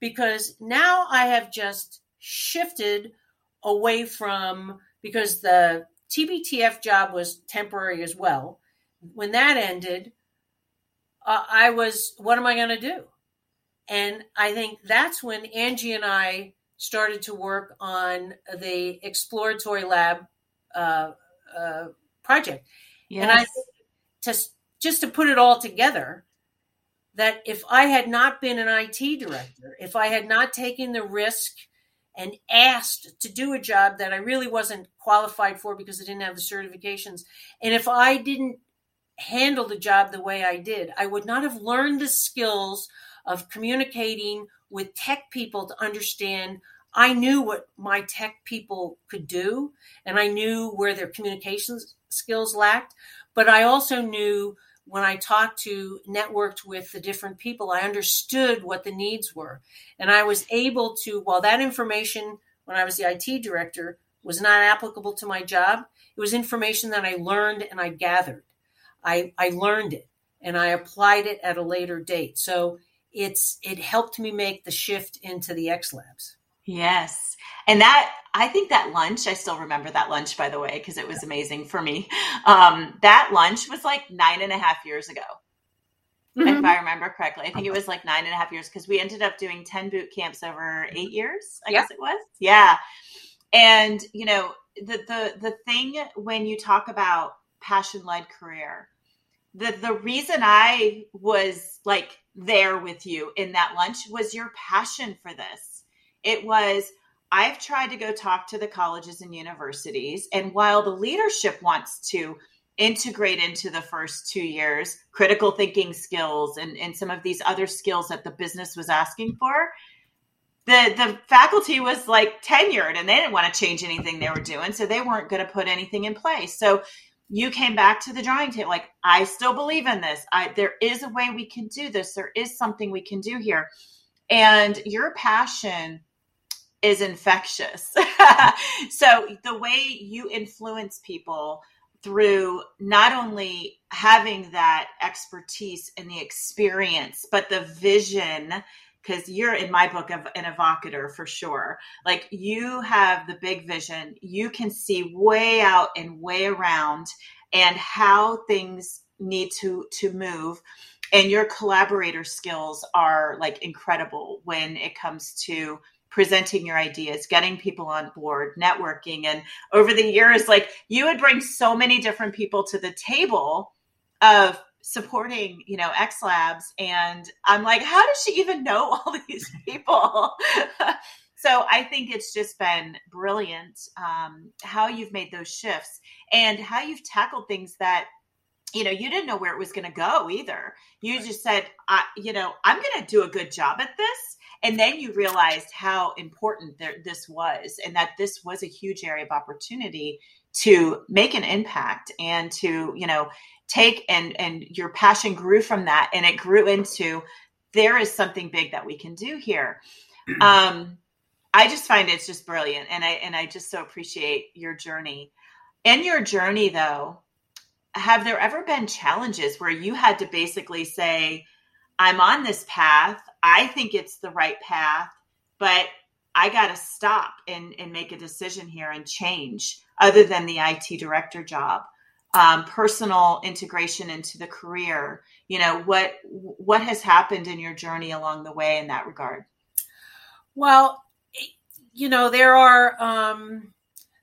because now I have just shifted away from because the TBTF job was temporary as well. When that ended, uh, I was, what am I going to do? And I think that's when Angie and I started to work on the exploratory lab uh, uh, project. Yes. And I just just to put it all together, that if I had not been an IT director, if I had not taken the risk and asked to do a job that I really wasn't qualified for because I didn't have the certifications, and if I didn't handle the job the way I did, I would not have learned the skills of communicating with tech people to understand I knew what my tech people could do and I knew where their communications skills lacked, but I also knew when I talked to, networked with the different people, I understood what the needs were. And I was able to, while that information, when I was the IT director, was not applicable to my job, it was information that I learned and I gathered. I, I learned it and I applied it at a later date. So it's it helped me make the shift into the X Labs. Yes. And that, I think that lunch, I still remember that lunch, by the way, because it was amazing for me. Um, that lunch was like nine and a half years ago. Mm-hmm. If I remember correctly, I think it was like nine and a half years because we ended up doing 10 boot camps over eight years, I guess it was. Yeah. And, you know, the, the, the thing when you talk about passion led career, the, the reason I was like there with you in that lunch was your passion for this it was, I've tried to go talk to the colleges and universities. And while the leadership wants to integrate into the first two years critical thinking skills and, and some of these other skills that the business was asking for, the, the faculty was like tenured and they didn't want to change anything they were doing. So they weren't going to put anything in place. So you came back to the drawing table like i still believe in this. I there is a way we can do this. There is something we can do here. And your passion is infectious. so the way you influence people through not only having that expertise and the experience, but the vision, because you're in my book of an evocator for sure. Like you have the big vision, you can see way out and way around and how things need to to move and your collaborator skills are like incredible when it comes to presenting your ideas, getting people on board, networking. And over the years, like you would bring so many different people to the table of supporting, you know, X Labs. And I'm like, how does she even know all these people? so I think it's just been brilliant um, how you've made those shifts and how you've tackled things that you know, you didn't know where it was going to go either. You just said, I, you know, I'm going to do a good job at this. And then you realized how important there, this was and that this was a huge area of opportunity to make an impact and to, you know, take and and your passion grew from that and it grew into there is something big that we can do here. Um I just find it's just brilliant and I and I just so appreciate your journey. In your journey though, have there ever been challenges where you had to basically say, I'm on this path. I think it's the right path, but I got to stop and, and make a decision here and change other than the IT director job, um, personal integration into the career. You know, what, what has happened in your journey along the way in that regard? Well, you know, there are, um,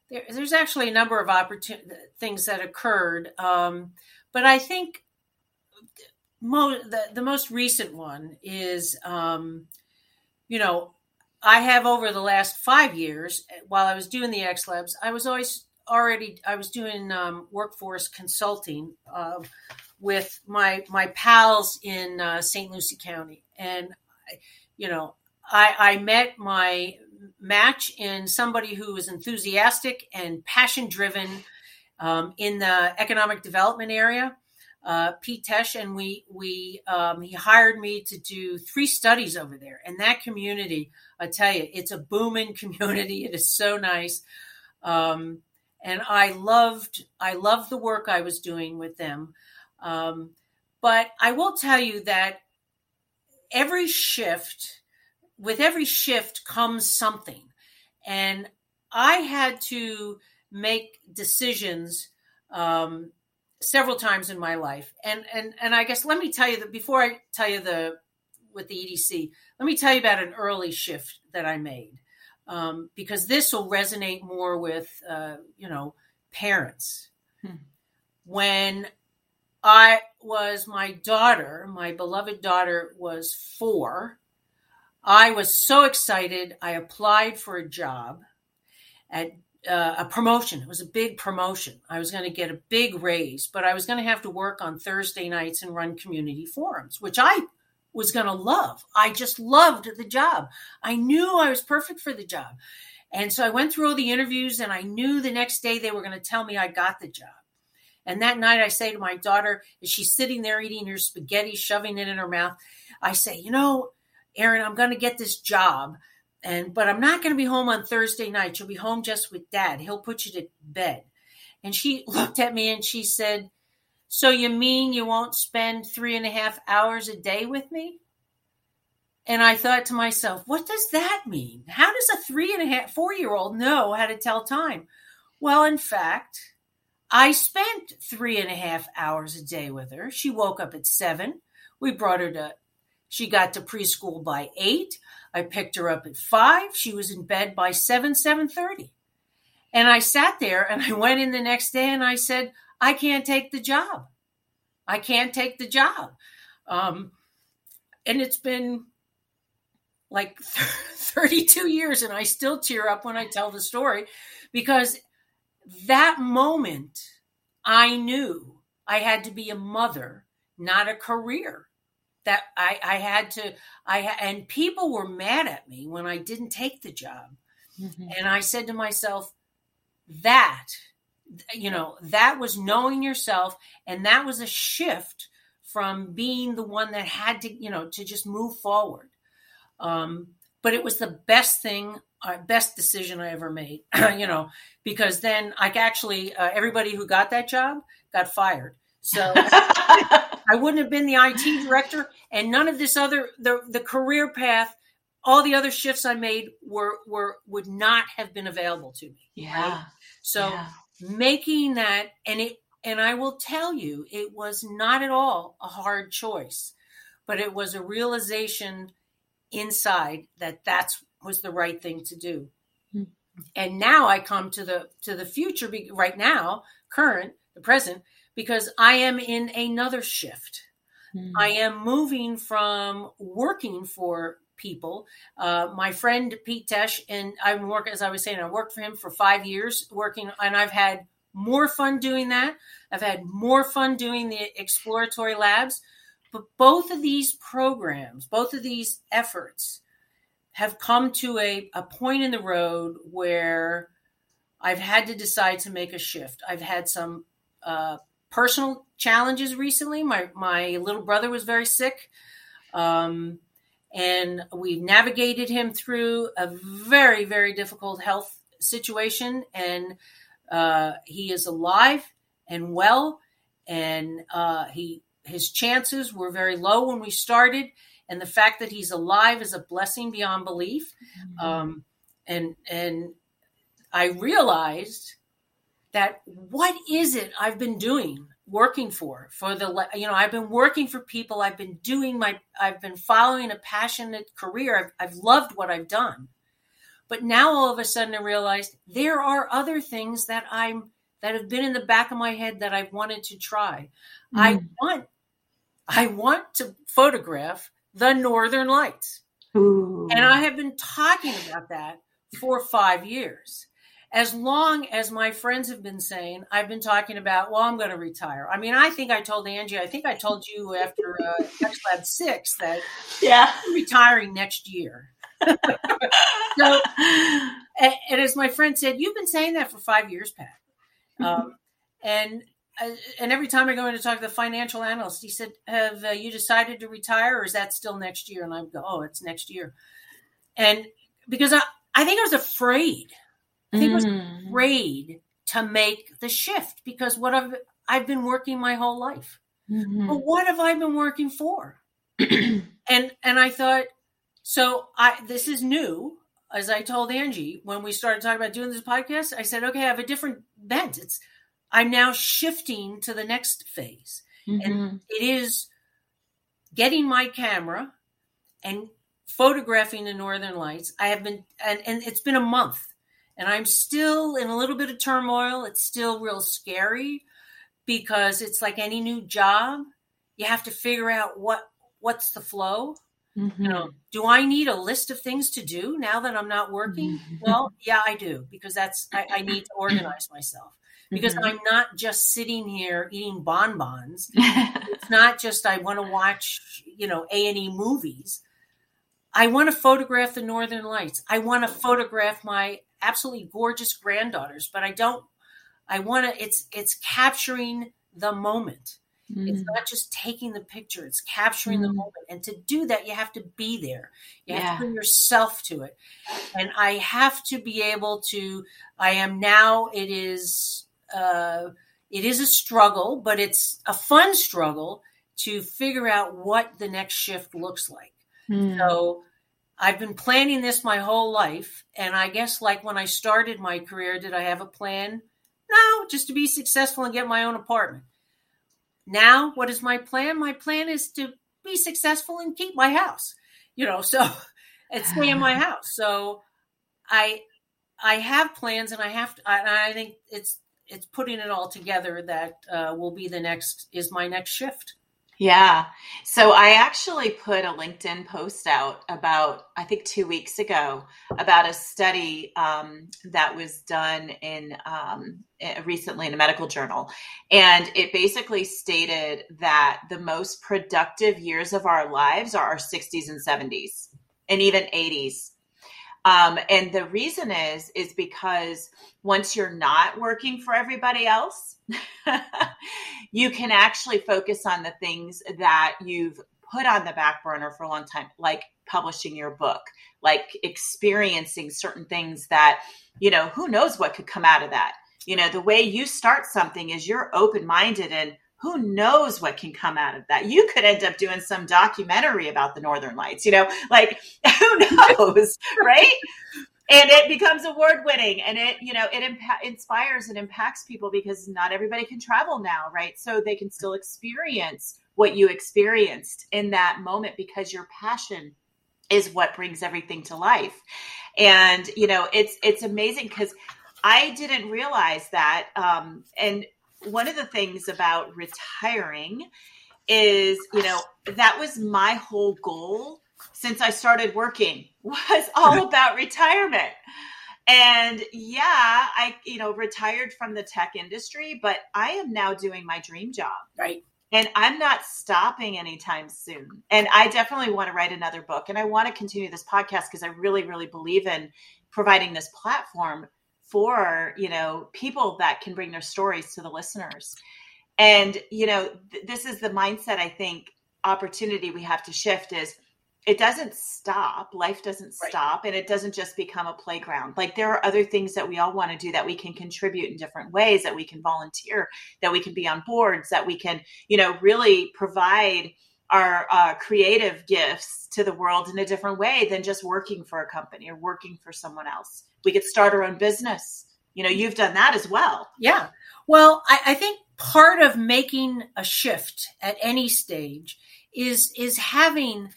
there, there's actually a number of opportun- things that occurred. Um, but I think mo- the, the most recent one is, um, you know, I have over the last five years, while I was doing the X Labs, I was always already I was doing um, workforce consulting uh, with my my pals in uh, St. Lucie County, and you know I, I met my match in somebody who was enthusiastic and passion driven um, in the economic development area. Uh, Pete Tesh, and we we um, he hired me to do three studies over there. And that community, I tell you, it's a booming community. It is so nice, um, and I loved I loved the work I was doing with them. Um, but I will tell you that every shift with every shift comes something. And I had to make decisions um, several times in my life. And, and, and I guess let me tell you that before I tell you the, with the EDC, let me tell you about an early shift that I made. Um, because this will resonate more with, uh, you know, parents. Hmm. When I was my daughter, my beloved daughter was four, I was so excited. I applied for a job at uh, a promotion. It was a big promotion. I was going to get a big raise, but I was going to have to work on Thursday nights and run community forums, which I was going to love. I just loved the job. I knew I was perfect for the job. And so I went through all the interviews and I knew the next day they were going to tell me I got the job. And that night I say to my daughter, as she's sitting there eating her spaghetti, shoving it in her mouth, I say, you know, Erin, I'm going to get this job. And, but I'm not going to be home on Thursday night. You'll be home just with dad. He'll put you to bed. And she looked at me and she said, So you mean you won't spend three and a half hours a day with me? And I thought to myself, what does that mean? How does a three and a half, four year old know how to tell time? Well, in fact, I spent three and a half hours a day with her. She woke up at seven. We brought her to she got to preschool by 8. I picked her up at 5. She was in bed by 7 7:30. And I sat there and I went in the next day and I said, "I can't take the job. I can't take the job." Um, and it's been like 32 years and I still tear up when I tell the story because that moment I knew I had to be a mother, not a career that I, I had to I and people were mad at me when I didn't take the job. Mm-hmm. And I said to myself, that you know, that was knowing yourself and that was a shift from being the one that had to, you know, to just move forward. Um, but it was the best thing, uh, best decision I ever made, you know, because then I actually, uh, everybody who got that job got fired. So I wouldn't have been the IT director, and none of this other the the career path, all the other shifts I made were were would not have been available to me. Yeah. Right? So yeah. making that, and it, and I will tell you, it was not at all a hard choice, but it was a realization inside that that's was the right thing to do. Mm-hmm. And now I come to the to the future right now, current, the present because I am in another shift. Mm. I am moving from working for people. Uh, my friend Pete Tesh, and I'm working, as I was saying, I worked for him for five years, working, and I've had more fun doing that. I've had more fun doing the exploratory labs. But both of these programs, both of these efforts have come to a, a point in the road where I've had to decide to make a shift. I've had some uh, personal challenges recently. My my little brother was very sick, um, and we navigated him through a very very difficult health situation. And uh, he is alive and well, and uh, he his chances were very low when we started. And the fact that he's alive is a blessing beyond belief. Mm-hmm. Um, and and I realized that what is it I've been doing working for for the you know I've been working for people I've been doing my I've been following a passionate career I've, I've loved what I've done but now all of a sudden I realized there are other things that I'm that have been in the back of my head that I've wanted to try mm. I want I want to photograph the northern lights Ooh. and I have been talking about that for 5 years as long as my friends have been saying, I've been talking about, well, I'm going to retire. I mean, I think I told Angie, I think I told you after uh, X Lab 6 that yeah. I'm retiring next year. so, and, and, as my friend said, you've been saying that for five years, Pat. Um, and uh, and every time I go in to talk to the financial analyst, he said, "Have uh, you decided to retire, or is that still next year?" And I go, "Oh, it's next year." And because I, I think I was afraid I think mm. was afraid to make the shift because what I've I've been working my whole life. Mm-hmm. But what have I been working for? and and I thought, so I this is new. As I told Angie when we started talking about doing this podcast, I said, okay, I have a different bent. It's I'm now shifting to the next phase. Mm-hmm. And it is getting my camera and photographing the northern lights. I have been and, and it's been a month and I'm still in a little bit of turmoil. It's still real scary because it's like any new job. You have to figure out what what's the flow. Mm-hmm. You know, do I need a list of things to do now that I'm not working? Mm-hmm. Well, yeah, I do because that's I, I need to organize myself because mm-hmm. I'm not just sitting here eating bonbons. it's not just I want to watch, you know, A and E movies. I want to photograph the northern lights. I want to photograph my absolutely gorgeous granddaughters, but I don't. I want to. It's it's capturing the moment. Mm. It's not just taking the picture; it's capturing mm. the moment. And to do that, you have to be there. You yeah. have to bring yourself to it. And I have to be able to. I am now. It is. Uh, it is a struggle, but it's a fun struggle to figure out what the next shift looks like. Mm. So I've been planning this my whole life. And I guess, like when I started my career, did I have a plan? No, just to be successful and get my own apartment. Now, what is my plan? My plan is to be successful and keep my house, you know, so and stay in my house. So I, I have plans and I have to, I, I think it's, it's putting it all together that uh, will be the next, is my next shift. Yeah. So I actually put a LinkedIn post out about, I think, two weeks ago about a study um, that was done in um, eh, recently in a medical journal. And it basically stated that the most productive years of our lives are our 60s and 70s and even 80s. Um, and the reason is, is because once you're not working for everybody else, you can actually focus on the things that you've put on the back burner for a long time, like publishing your book, like experiencing certain things that, you know, who knows what could come out of that. You know, the way you start something is you're open minded and who knows what can come out of that? You could end up doing some documentary about the Northern Lights, you know, like who knows, right? and it becomes award winning and it you know it inspires and impacts people because not everybody can travel now right so they can still experience what you experienced in that moment because your passion is what brings everything to life and you know it's it's amazing because i didn't realize that um, and one of the things about retiring is you know that was my whole goal since I started working was all about retirement. And yeah, I, you know, retired from the tech industry, but I am now doing my dream job. Right. And I'm not stopping anytime soon. And I definitely want to write another book. And I want to continue this podcast because I really, really believe in providing this platform for, you know, people that can bring their stories to the listeners. And, you know, th- this is the mindset I think opportunity we have to shift is it doesn't stop life doesn't right. stop and it doesn't just become a playground like there are other things that we all want to do that we can contribute in different ways that we can volunteer that we can be on boards that we can you know really provide our uh, creative gifts to the world in a different way than just working for a company or working for someone else. We could start our own business. You know you've done that as well. Yeah. Well I, I think part of making a shift at any stage is is having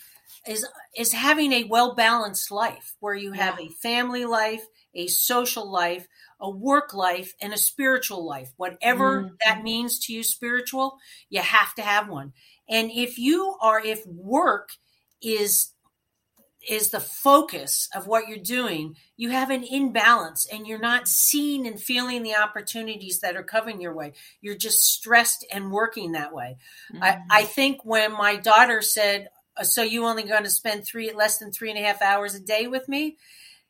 is is having a well balanced life where you have yeah. a family life, a social life, a work life, and a spiritual life. Whatever mm-hmm. that means to you, spiritual, you have to have one. And if you are, if work is is the focus of what you're doing, you have an imbalance and you're not seeing and feeling the opportunities that are coming your way. You're just stressed and working that way. Mm-hmm. I, I think when my daughter said, so you only going to spend three less than three and a half hours a day with me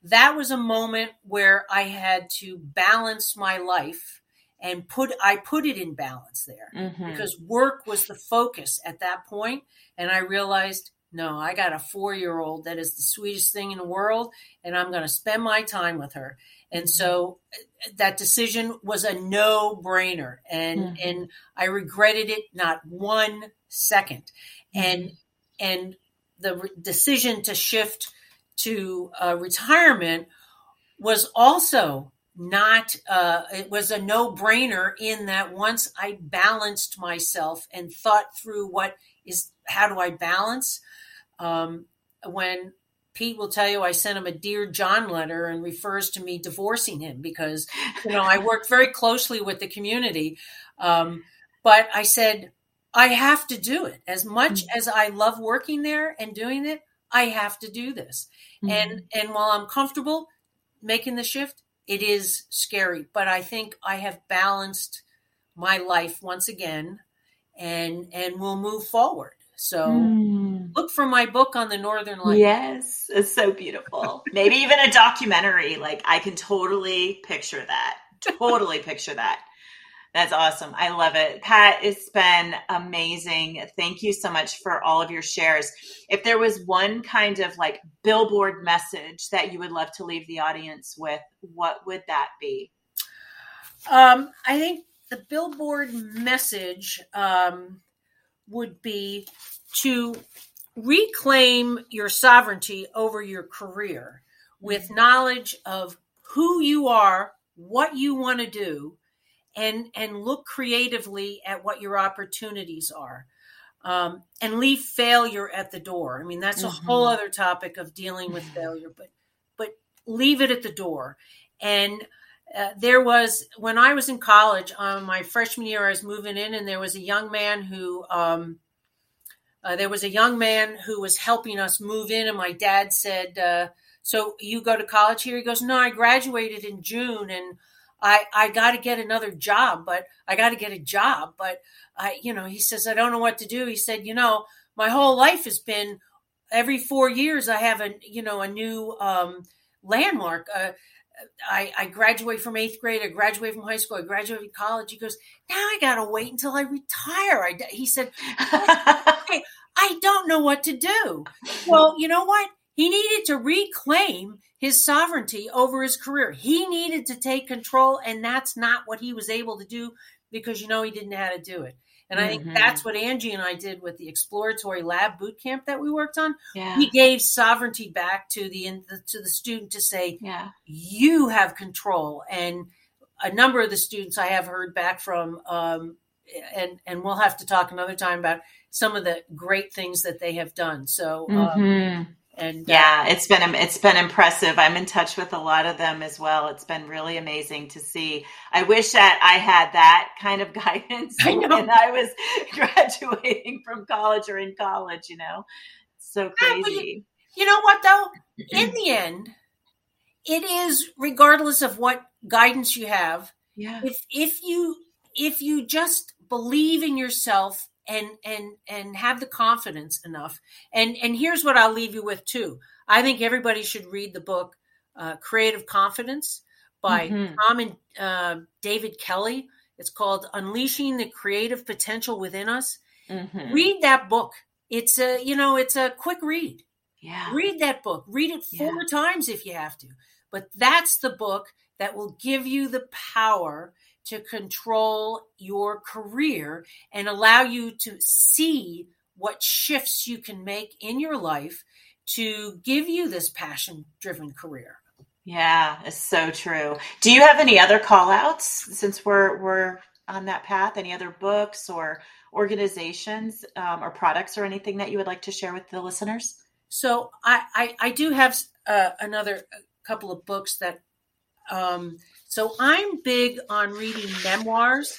that was a moment where i had to balance my life and put i put it in balance there mm-hmm. because work was the focus at that point and i realized no i got a four year old that is the sweetest thing in the world and i'm going to spend my time with her and mm-hmm. so uh, that decision was a no brainer and mm-hmm. and i regretted it not one second and mm-hmm and the re- decision to shift to uh, retirement was also not uh, it was a no-brainer in that once i balanced myself and thought through what is how do i balance um, when pete will tell you i sent him a dear john letter and refers to me divorcing him because you know i worked very closely with the community um, but i said I have to do it. As much mm-hmm. as I love working there and doing it, I have to do this. Mm-hmm. And and while I'm comfortable making the shift, it is scary, but I think I have balanced my life once again and and we'll move forward. So mm. look for my book on the Northern Lights. Yes, it's so beautiful. Maybe even a documentary. Like I can totally picture that. Totally picture that. That's awesome. I love it. Pat, it's been amazing. Thank you so much for all of your shares. If there was one kind of like billboard message that you would love to leave the audience with, what would that be? Um, I think the billboard message um, would be to reclaim your sovereignty over your career with knowledge of who you are, what you want to do, and and look creatively at what your opportunities are um, and leave failure at the door. I mean that's a mm-hmm. whole other topic of dealing with failure but but leave it at the door. And uh, there was when i was in college on um, my freshman year i was moving in and there was a young man who um, uh, there was a young man who was helping us move in and my dad said uh, so you go to college here? He goes no i graduated in june and I I got to get another job, but I got to get a job, but I you know, he says I don't know what to do. He said, you know, my whole life has been every 4 years I have a you know, a new um landmark. Uh, I, I graduate from eighth grade. I graduate from high school. I graduate from college. He goes, now I got to wait until I retire. I, he said, I, I don't know what to do. Well, you know what? He needed to reclaim his sovereignty over his career. He needed to take control, and that's not what he was able to do because you know he didn't know how to do it. And I think mm-hmm. that's what Angie and I did with the exploratory lab boot camp that we worked on. Yeah. We gave sovereignty back to the to the student to say, yeah. "You have control." And a number of the students I have heard back from, um, and and we'll have to talk another time about some of the great things that they have done. So, um, And uh, yeah, it's been it's been impressive. I'm in touch with a lot of them as well. It's been really amazing to see. I wish that I had that kind of guidance I when I was graduating from college or in college. You know, so crazy. Yeah, you, you know what though? In the end, it is regardless of what guidance you have. Yeah. If if you if you just believe in yourself and and and have the confidence enough. And and here's what i'll leave you with too. I think everybody should read the book uh, creative confidence by mm-hmm. tom and uh, david kelley. It's called unleashing the creative potential within us. Mm-hmm. read that book. It's a you know it's a quick read. Yeah. Read that book. Read it four yeah. times if you have to. But that's the book that will give you the power to control your career and allow you to see what shifts you can make in your life to give you this passion driven career. Yeah, it's so true. Do you have any other call outs since we're we're on that path? Any other books or organizations um, or products or anything that you would like to share with the listeners? So I I, I do have uh, another couple of books that um, so I'm big on reading memoirs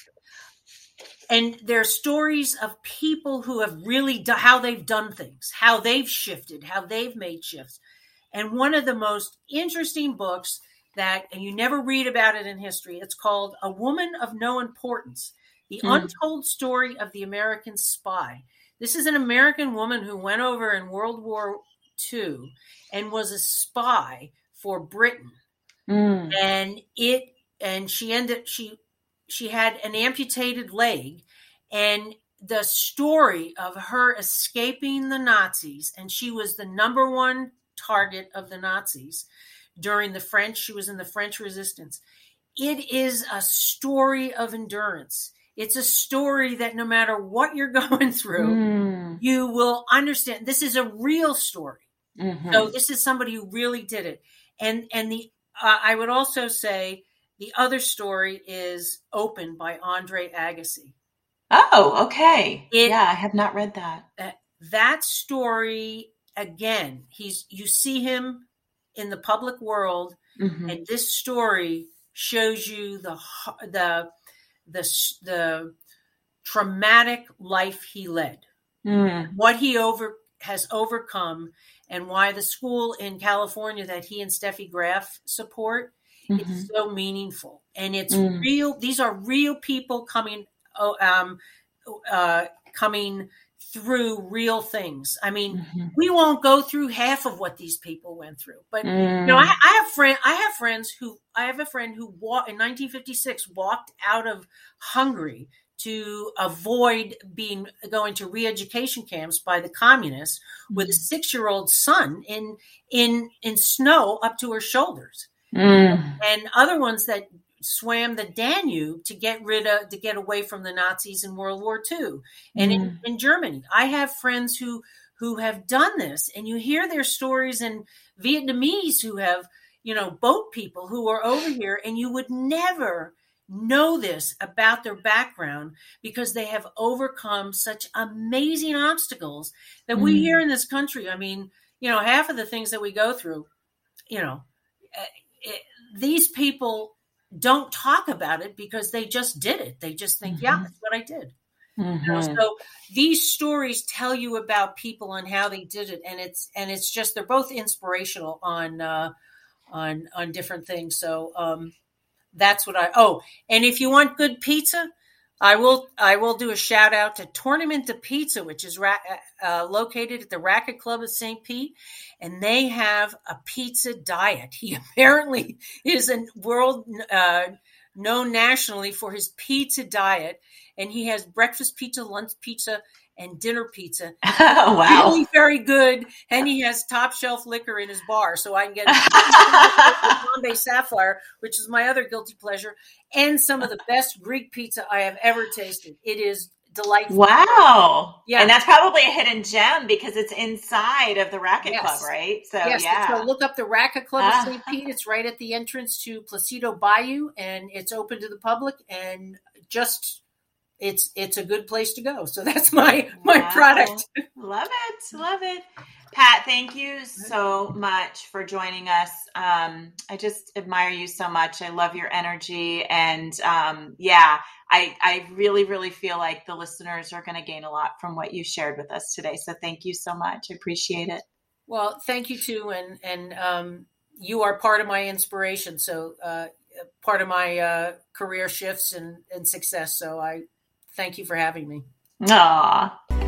and they're stories of people who have really done how they've done things, how they've shifted, how they've made shifts. And one of the most interesting books that, and you never read about it in history, it's called A Woman of No Importance The mm. Untold Story of the American Spy. This is an American woman who went over in World War II and was a spy for Britain Mm. And it and she ended she she had an amputated leg and the story of her escaping the Nazis and she was the number one target of the Nazis during the French she was in the French resistance. It is a story of endurance. It's a story that no matter what you're going through, mm. you will understand. This is a real story. Mm-hmm. So this is somebody who really did it. And and the uh, I would also say the other story is Open by Andre Agassi. Oh, okay. It, yeah, I have not read that. Uh, that story again, he's you see him in the public world, mm-hmm. and this story shows you the the the the traumatic life he led, mm. what he over has overcome, and why the school in California that he and Steffi Graf support mm-hmm. is so meaningful. And it's mm. real. These are real people coming, oh, um, uh, coming through real things. I mean, mm-hmm. we won't go through half of what these people went through. But mm. you know, I, mm. I, have friend, I have friends who I have a friend who walked in 1956 walked out of Hungary to avoid being going to re-education camps by the communists with a mm-hmm. six-year-old son in in in snow up to her shoulders mm. and other ones that swam the danube to get rid of to get away from the nazis in world war ii and mm. in, in germany i have friends who who have done this and you hear their stories and vietnamese who have you know boat people who are over here and you would never know this about their background because they have overcome such amazing obstacles that mm. we here in this country. I mean, you know, half of the things that we go through, you know, it, eh, eh, these people don't talk about it because they just did it. They just think, mm-hmm. yeah, that's what I did. Mm-hmm. You know, mm-hmm. so these stories tell you about people and how they did it, and it's and it's just they're both inspirational on uh, on on different things. So um, that's what I. Oh, and if you want good pizza, I will. I will do a shout out to Tournament de Pizza, which is ra- uh, located at the Racquet Club of St. Pete, and they have a pizza diet. He apparently is a world uh, known nationally for his pizza diet, and he has breakfast pizza, lunch pizza, and dinner pizza. Oh, wow. Really very good. And he has top shelf liquor in his bar. So I can get Bombay Sapphire, which is my other guilty pleasure, and some of the best Greek pizza I have ever tasted. It is delightful. Wow. Yeah. And that's probably a hidden gem because it's inside of the Racquet yes. Club, right? So yes, yeah. So look up the Racquet Club of St. Uh-huh. Pete. It's right at the entrance to Placido Bayou and it's open to the public and just it's it's a good place to go. So that's my my wow. product. Love it, love it. Pat, thank you so much for joining us. Um, I just admire you so much. I love your energy, and um, yeah, I I really really feel like the listeners are going to gain a lot from what you shared with us today. So thank you so much. I appreciate it. Well, thank you too, and and um, you are part of my inspiration. So uh, part of my uh, career shifts and, and success. So I thank you for having me. Aw.